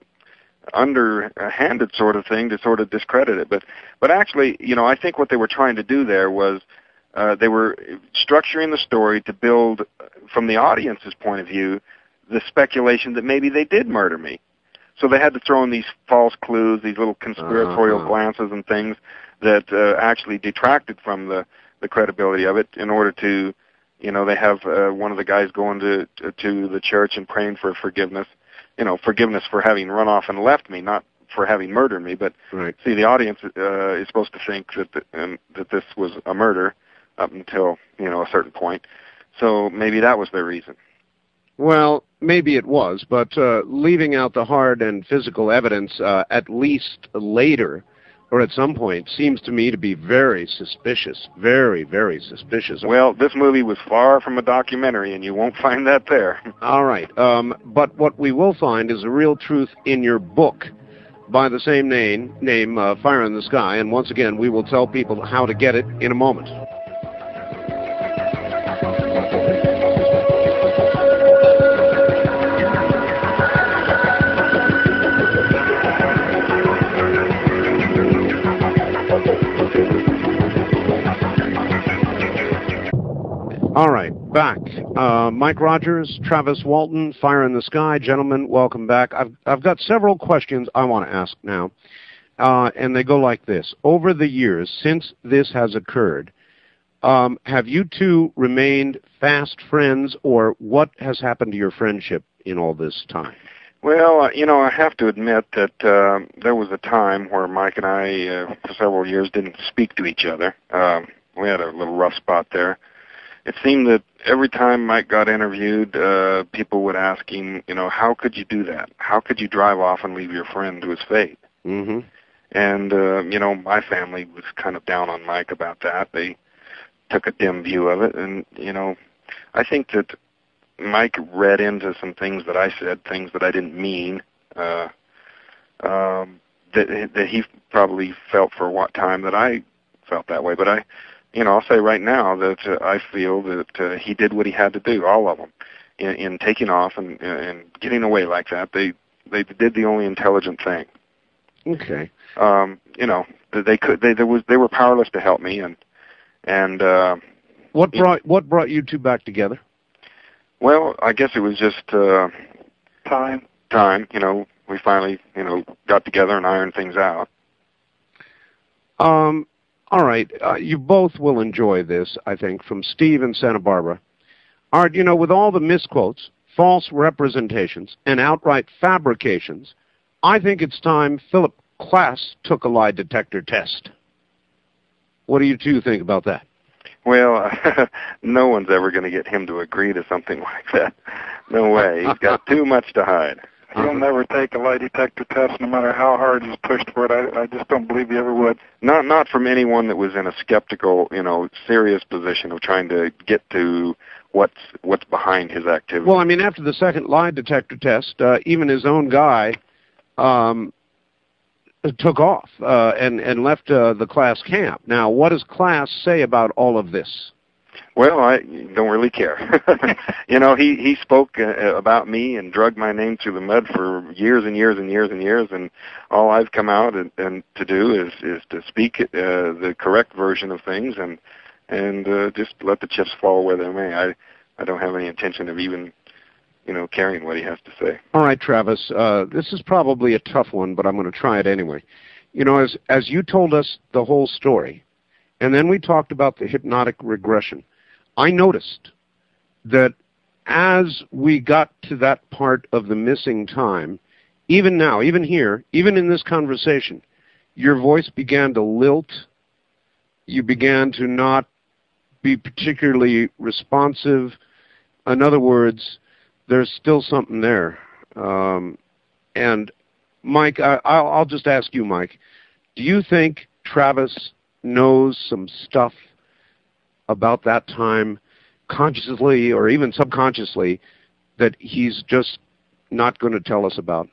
underhanded sort of thing to sort of discredit it. But but actually, you know, I think what they were trying to do there was uh, they were structuring the story to build, from the audience's point of view, the speculation that maybe they did murder me. So they had to throw in these false clues, these little conspiratorial Uh-huh. glances and things that uh, actually detracted from the the credibility of it in order to you know they have uh, one of the guys going to to the church and praying for forgiveness you know forgiveness for having run off and left me not for having murdered me but Right. see the audience uh, is supposed to think that the, um, that this was a murder up until you know a certain point so maybe that was their reason Well, maybe it was, but uh, leaving out the hard and physical evidence uh, at least later or at some point seems to me to be very suspicious. Very, very suspicious. well this movie was far from a documentary and you won't <laughs> find that there All right. Um, but what we will find is a real truth in your book by the same name, name uh, Fire in the Sky. And once again, we will tell people how to get it in a moment. All right, back. Uh, Mike Rogers, Travis Walton, Fire in the Sky. Gentlemen, welcome back. I've, I've got several questions I want to ask now, uh, and they go like this. Over the years, since this has occurred, um, have you two remained fast friends, or what has happened to your friendship in all this time? Well, uh, you know, I have to admit that uh, there was a time where Mike and I, uh, for several years, didn't speak to each other. Um, we had a little rough spot there. It seemed that every time Mike got interviewed, uh, people would ask him, you know, how could you do that? How could you drive off and leave your friend to his fate? Mm-hmm. And uh, you know, my family was kind of down on Mike about that. They took a dim view of it, and you know, I think that Mike read into some things that I said, things that I didn't mean. Uh, um, that that he probably felt for what time that I felt that way. But I, you know, I'll say right now that uh, I feel that uh, he did what he had to do, all of them, in, in taking off and and getting away like that. They they did the only intelligent thing. Okay. Um, you know, they could they there was they were powerless to help me, and and uh, What brought what brought you two back together? well, I guess it was just uh, Time. time. You know, we finally you know got together and ironed things out. Um, all right. Uh, you both will enjoy this, I think, from Steve in Santa Barbara. Art, you know, with all the misquotes, false representations, and outright fabrications, I think it's time Philip Klass took a lie detector test. What do you two think about that? Well, <laughs> no one's ever going to get him to agree to something <laughs> like that. No way. He's got too much to hide. He'll never take a lie detector test, no matter how hard he's pushed for it. I, I just don't believe he ever would. Not not from anyone that was in a skeptical, you know, serious position of trying to get to what's what's behind his activity. Well, I mean, after the second lie detector test, uh, even his own guy um, took off uh, and and left uh, the Klass camp. Now, what does Klass say about all of this? Well, I don't really care. <laughs> you know, he he spoke uh, about me and drug my name through the mud for years and years and years and years, and all I've come out and, and to do is is to speak uh, the correct version of things and and uh, just let the chips fall where they may. I I don't have any intention of even you know caring what he has to say. All right, Travis. Uh, this is probably a tough one, but I'm going to try it anyway. You know, as as you told us the whole story, and then we talked about the hypnotic regression. I noticed that as we got to that part of the missing time, even now, even here, even in this conversation, your voice began to lilt. You began to not be particularly responsive. In other words, there's still something there. Um, and Mike, I, I'll, I'll just ask you, Mike, do you think Travis knows some stuff about that time consciously or even subconsciously that he's just not going to tell us about?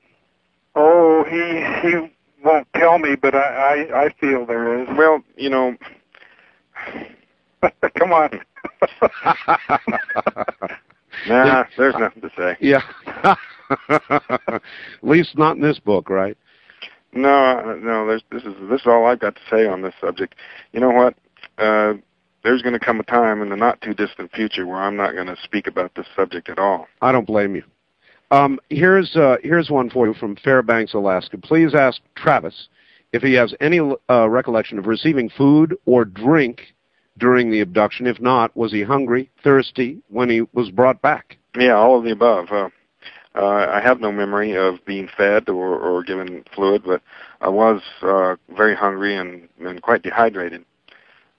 Oh, he he won't tell me, but I I, I feel there is. Well, you know, <laughs> Come on. <laughs> nah, there's nothing to say. yeah. <laughs> At least not in this book, right? No, no. There's this is this is all I've got to say on this subject. You know what? Uh, there's going to come a time in the not too distant future where I'm not going to speak about this subject at all. I don't blame you. Um, here's uh, here's one for you from Fairbanks, Alaska. Please ask Travis if he has any uh, recollection of receiving food or drink during the abduction. If not, was he hungry, thirsty when he was brought back? Yeah, all of the above. Uh, uh, I have no memory of being fed or, or given fluid, but I was uh, very hungry and, and quite dehydrated.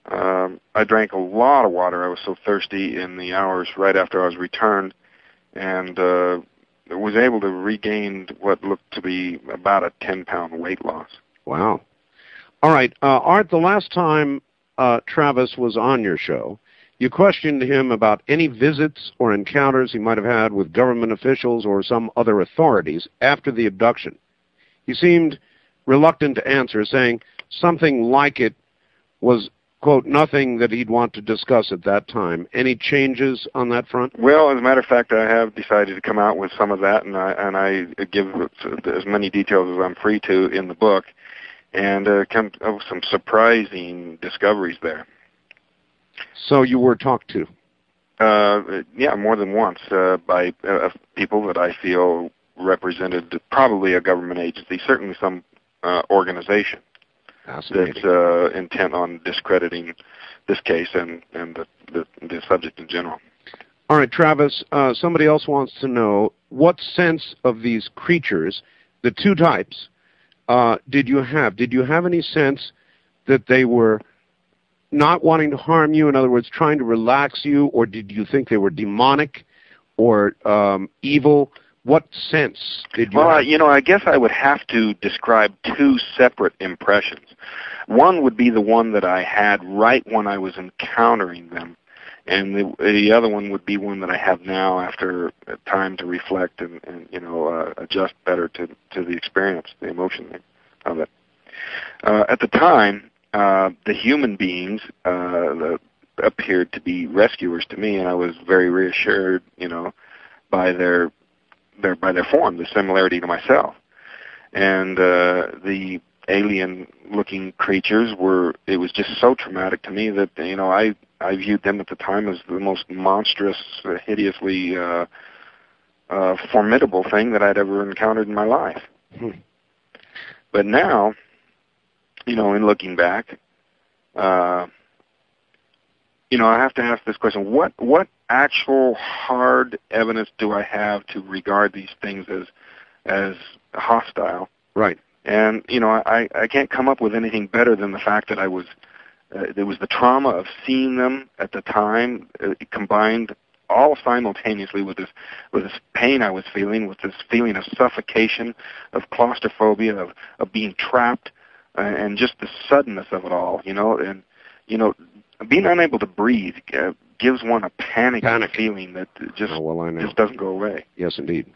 Um, I drank a lot of water. I was so thirsty in the hours right after I was returned, and uh, was able to regain what looked to be about a 10 pound weight loss. Wow. All right, uh, Art. The last time uh, Travis was on your show, you questioned him about any visits or encounters he might have had with government officials or some other authorities after the abduction. He seemed reluctant to answer, saying something like it was, quote, nothing that he'd want to discuss at that time. Any changes on that front? Well, as a matter of fact, I have decided to come out with some of that, and I and I give as many details as I'm free to in the book, and uh, come with some surprising discoveries there. So you were talked to. Uh, yeah, more than once uh, by uh, people that I feel represented probably a government agency, certainly some uh, organization. That's uh, intent on discrediting this case and and the the, the subject in general. All right, Travis. Uh, somebody else wants to know what sense of these creatures, the two types, uh, did you have? Did you have any sense that they were not wanting to harm you, in other words, trying to relax you, or did you think they were demonic or um, evil? What sense did you? Well, have? you know, I guess I would have to describe two separate impressions. One would be the one that I had right when I was encountering them, and the, the other one would be one that I have now after time to reflect and, and you know uh, adjust better to to the experience, the emotion of it. Uh, at the time, uh, the human beings uh, the, appeared to be rescuers to me, and I was very reassured, you know, by their their by their form, the similarity to myself, and uh, the alien-looking creatures were. It was just so traumatic to me that you know I I viewed them at the time as the most monstrous, uh, hideously uh, uh, formidable thing that I'd ever encountered in my life. Hmm. But now, you know, in looking back, uh, you know, I have to ask this question: what what actual hard evidence do I have to regard these things as as hostile? right. And you know, I I can't come up with anything better than the fact that I was uh, there was the trauma of seeing them at the time uh, combined all simultaneously with this with this pain I was feeling, with this feeling of suffocation, of claustrophobia, of of being trapped, uh, and just the suddenness of it all. You know, and you know, being unable to breathe uh, gives one a panic, Panic. feeling that just Oh, well, I know. just doesn't go away. Yes, indeed.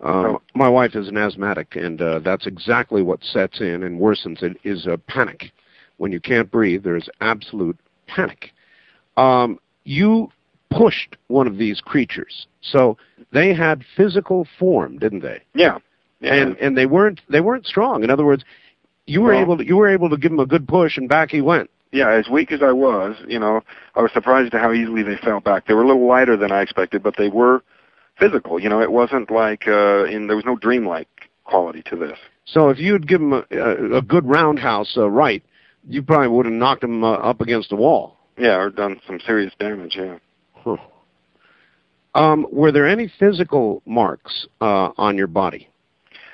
Um, my wife is an asthmatic, and uh, that's exactly what sets in and worsens it is a panic. When you can't breathe, there's absolute panic. Um, you pushed one of these creatures, so they had physical form, didn't they? Yeah. yeah. And and they weren't they weren't strong. In other words, you were Well- able to, you were able to give him a good push, and back he went. Yeah, as weak as I was, you know, I was surprised at how easily they fell back. They were a little lighter than I expected, but they were physical. You know, it wasn't like uh in there was no dreamlike quality to this. So if you'd give him a, a, a good roundhouse uh, right, you probably would have knocked him uh, up against the wall. Yeah, or done some serious damage, yeah. Huh. Um, were there any physical marks uh, on your body?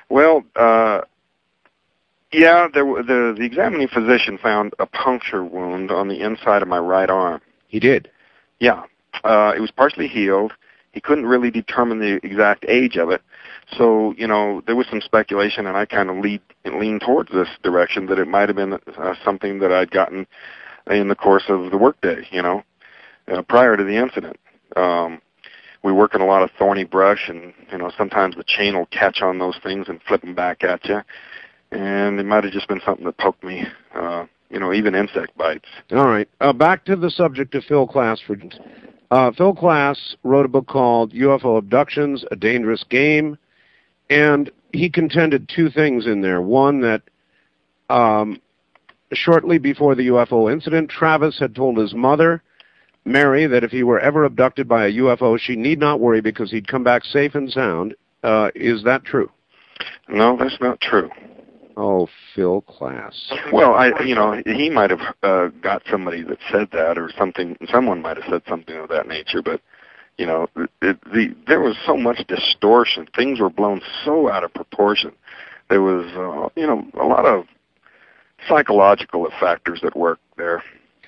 Well, uh yeah, there the the examining physician found a puncture wound on the inside of my right arm. He did. Yeah. Uh, it was partially healed. He couldn't really determine the exact age of it. So, you know, there was some speculation, and I kind of lead, leaned towards this direction that it might have been uh, something that I'd gotten in the course of the workday, you know, uh, prior to the incident. Um, we work in a lot of thorny brush, and, you know, sometimes the chain will catch on those things and flip them back at you. And it might have just been something that poked me, uh, you know, even insect bites. All right. Uh, back to the subject of Phil Klass. For uh, Phil Klass wrote a book called UFO Abductions: A Dangerous Game, and he contended two things in there. One that um, shortly before the UFO incident, Travis had told his mother, Mary, that if he were ever abducted by a UFO, she need not worry because he'd come back safe and sound. Uh, is that true? No, that's not true. Oh, Phil Klass. Well, I, you know, he might have uh, got somebody that said that, or something. Someone might have said something of that nature. But you know, it, the there was so much distortion. Things were blown so out of proportion. There was, uh, you know, a lot of psychological factors at work there.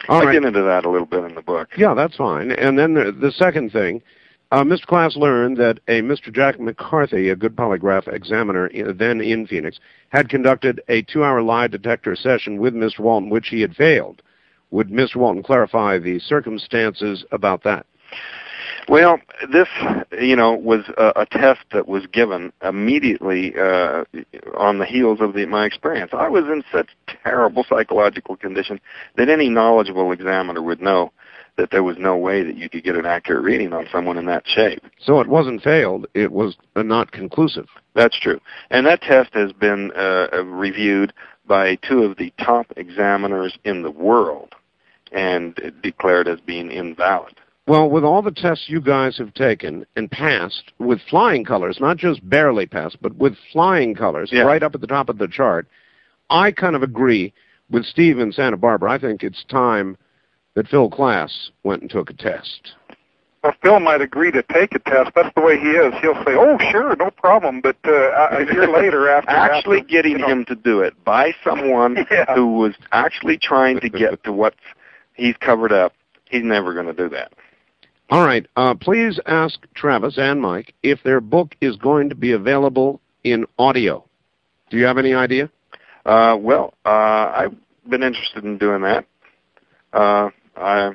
All I right. get into that a little bit in the book. Yeah, that's fine. And then the, the second thing, uh, Mr. Klass learned that a Mr. Jack McCarthy, a good polygraph examiner in, then in Phoenix, had conducted a two-hour lie detector session with Mr. Walton, which he had failed. Would Mr. Walton clarify the circumstances about that? Well, this, you know, was a, a test that was given immediately uh, on the heels of the, my experience. I was in such terrible psychological condition that any knowledgeable examiner would know that there was no way that you could get an accurate reading on someone in that shape. So it wasn't failed; it was uh, not conclusive. That's true. And that test has been uh, uh, reviewed by two of the top examiners in the world and declared as being invalid. Well, with all the tests you guys have taken and passed with flying colors, not just barely passed, but with flying colors, Yeah. right up at the top of the chart, I kind of agree with Steve in Santa Barbara. I think it's time that Phil Klass went and took a test. well, Phil might agree to take a test. That's the way he is. He'll say, "Oh, sure, no problem." But uh, a year later, <laughs> after actually after, getting you know, him to do it by someone <laughs> Yeah. who was actually trying to get to what he's covered up, he's never going to do that. All right. Uh, please ask Travis and Mike if their book is going to be available in audio. Do you have any idea? Uh, well, uh, I've been interested in doing that. Uh, I,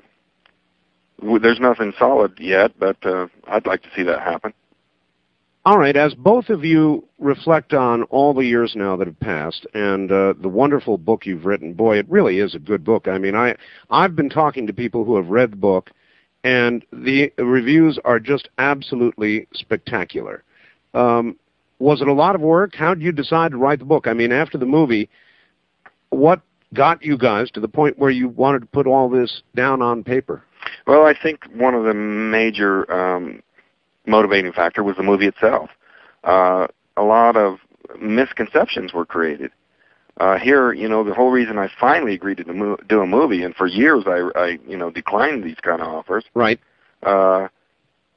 w- there's nothing solid yet, but uh, I'd like to see that happen. All right. As both of you reflect on all the years now that have passed and uh, the wonderful book you've written, boy, it really is a good book. I mean, I I've been talking to people who have read the book, and the reviews are just absolutely spectacular. Um, was it a lot of work? How did you decide to write the book? I mean, after the movie, what got you guys to the point where you wanted to put all this down on paper? Well, I think one of the major um, motivating factor was the movie itself. Uh, a lot of misconceptions were created. Uh, here, you know, the whole reason I finally agreed to do mo- do a movie, and for years I, I, you know, declined these kind of offers. Right. Uh,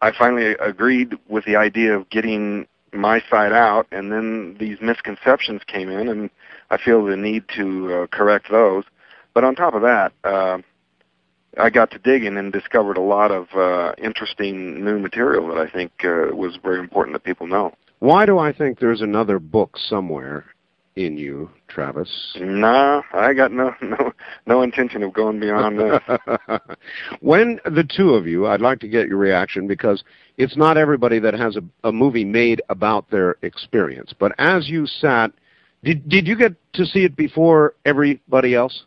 I finally agreed with the idea of getting my side out, and then these misconceptions came in, and I feel the need to uh, correct those. But on top of that, uh, I got to digging and discovered a lot of uh, interesting new material that I think uh, was very important that people know. Why do I think there's another book somewhere in you, Travis? Nah, I got no no no intention of going beyond this. <laughs> when the two of you, I'd like to get your reaction because it's not everybody that has a, a movie made about their experience. But as you sat, did did you get to see it before everybody else?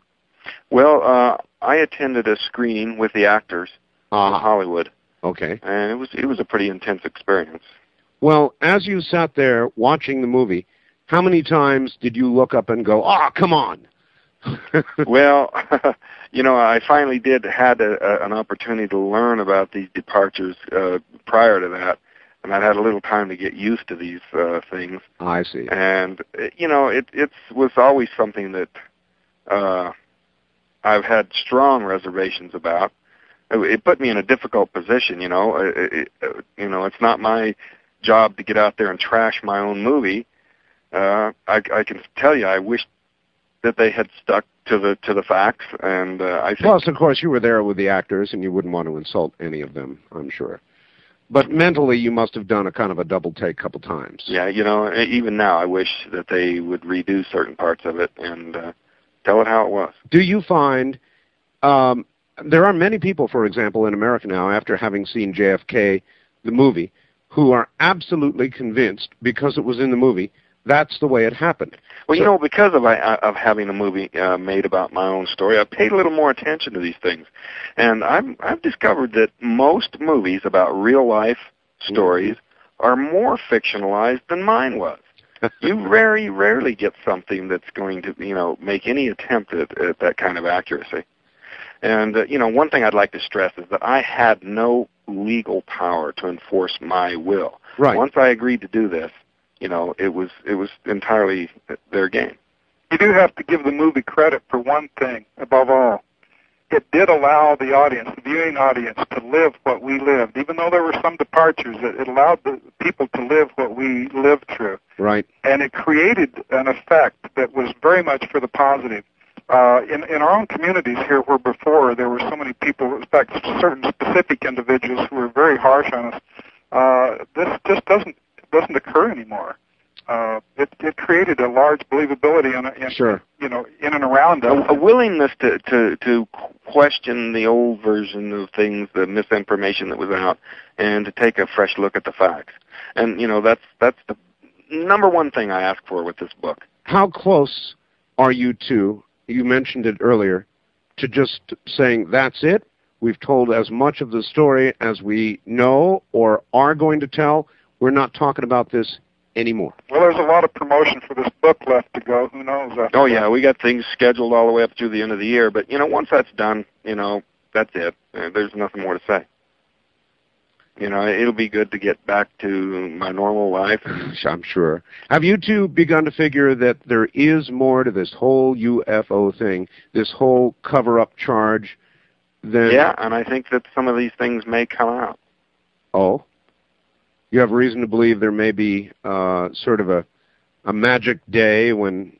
well, uh, I attended a screening with the actors in Uh, Hollywood, okay. and it was it was a pretty intense experience. Well, as you sat there watching the movie, how many times did you look up and go, "Ah, come on"? <laughs> well, <laughs> you know, I finally did had a, a, an opportunity to learn about these departures uh, prior to that, and I had a little time to get used to these uh, things. I see. And you know, it it was always something that uh, I've had strong reservations about. It, it put me in a difficult position. You know, it, it, uh, you know, it's not my job to get out there and trash my own movie. Uh, I, I can tell you, I wish that they had stuck to the to the facts, and uh, I think Plus, of course, you were there with the actors, and you wouldn't want to insult any of them. I'm sure. But mentally, you must have done a kind of a double take a couple times. Yeah, you know, even now, I wish that they would redo certain parts of it and uh, tell it how it was. Do you find um, there are many people, for example, in America now, after having seen JFK, the movie, who are absolutely convinced because it was in the movie that's the way it happened. Well, you know, because of I, of having a movie uh, made about my own story, I paid a little more attention to these things, and I'm I've discovered that most movies about real life stories are more fictionalized than mine was. <laughs> you very rarely get something that's going to you know make any attempt at, at that kind of accuracy. And uh, you know, one thing I'd like to stress is that I had no legal power to enforce my will. Right. Once I agreed to do this, you know, it was it was entirely their game. You do have to give the movie credit for one thing, above all. It did allow the audience, the viewing audience, to live what we lived. Even though there were some departures, it, it allowed the people to live what we lived through. Right. and it created an effect that was very much for the positive. Uh, in in our own communities here, where before there were so many people, in fact, certain specific individuals who were very harsh on us, uh, this just doesn't doesn't occur anymore. Uh, it it created a large believability in, in Sure. you know in and around a, us. a willingness to, to to question the old version of things, the misinformation that was out, and to take a fresh look at the facts. And you know that's that's the number one thing I ask for with this book. How close are you to, you mentioned it earlier, to just saying, that's it? We've told as much of the story as we know or are going to tell. We're not talking about this anymore. Well, there's a lot of promotion for this book left to go. Who knows? after Oh that? yeah, we got things scheduled all the way up through the end of the year. But you know, once that's done, you know, that's it. Uh, there's nothing more to say. You know, it'll be good to get back to my normal life. <laughs> I'm sure. Have you two begun to figure that there is more to this whole UFO thing, this whole cover-up charge than Yeah, and I think that some of these things may come out. Oh? You have reason to believe there may be uh, sort of a, a magic day when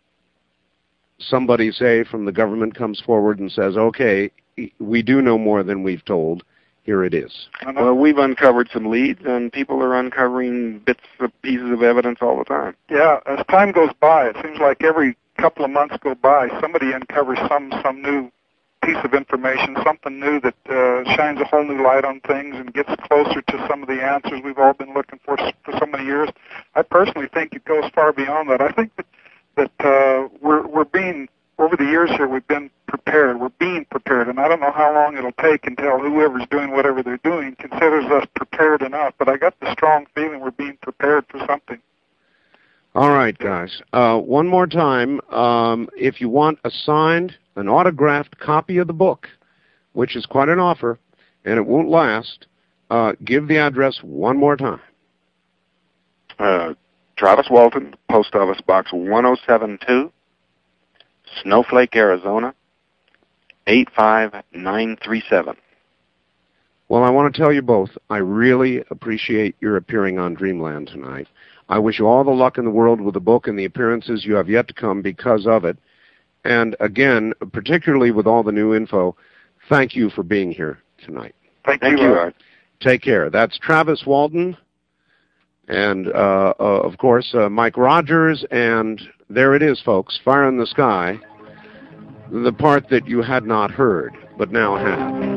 somebody, say, from the government comes forward and says, okay, we do know more than we've told. Here it is. Well, we've uncovered some leads, and people are uncovering bits of pieces of evidence all the time. Yeah, as time goes by, it seems like every couple of months go by, somebody uncovers some some new piece of information, something new that uh, shines a whole new light on things and gets closer to some of the answers we've all been looking for for so many years. I personally think it goes far beyond that. I think that that uh, we're we're being over the years here we've been prepared. We're being prepared, and I don't know how long it'll take until whoever's doing whatever they're doing considers us prepared enough. But I got the strong feeling we're being prepared for something. All right, guys. Uh, one more time, um, if you want a signed, an autographed copy of the book, which is quite an offer, and it won't last, uh, give the address one more time. Uh, Travis Walton, Post Office Box 1072, Snowflake, Arizona, 85937. Well, I want to tell you both, I really appreciate your appearing on Dreamland tonight. I wish you all the luck in the world with the book and the appearances you have yet to come because of it. And again, particularly with all the new info, thank you for being here tonight. Thank, Thank you. you, Art. Take care. That's Travis Walton, and uh, uh, of course uh, Mike Rogers, and there it is, folks, Fire in the Sky, the part that you had not heard but now have.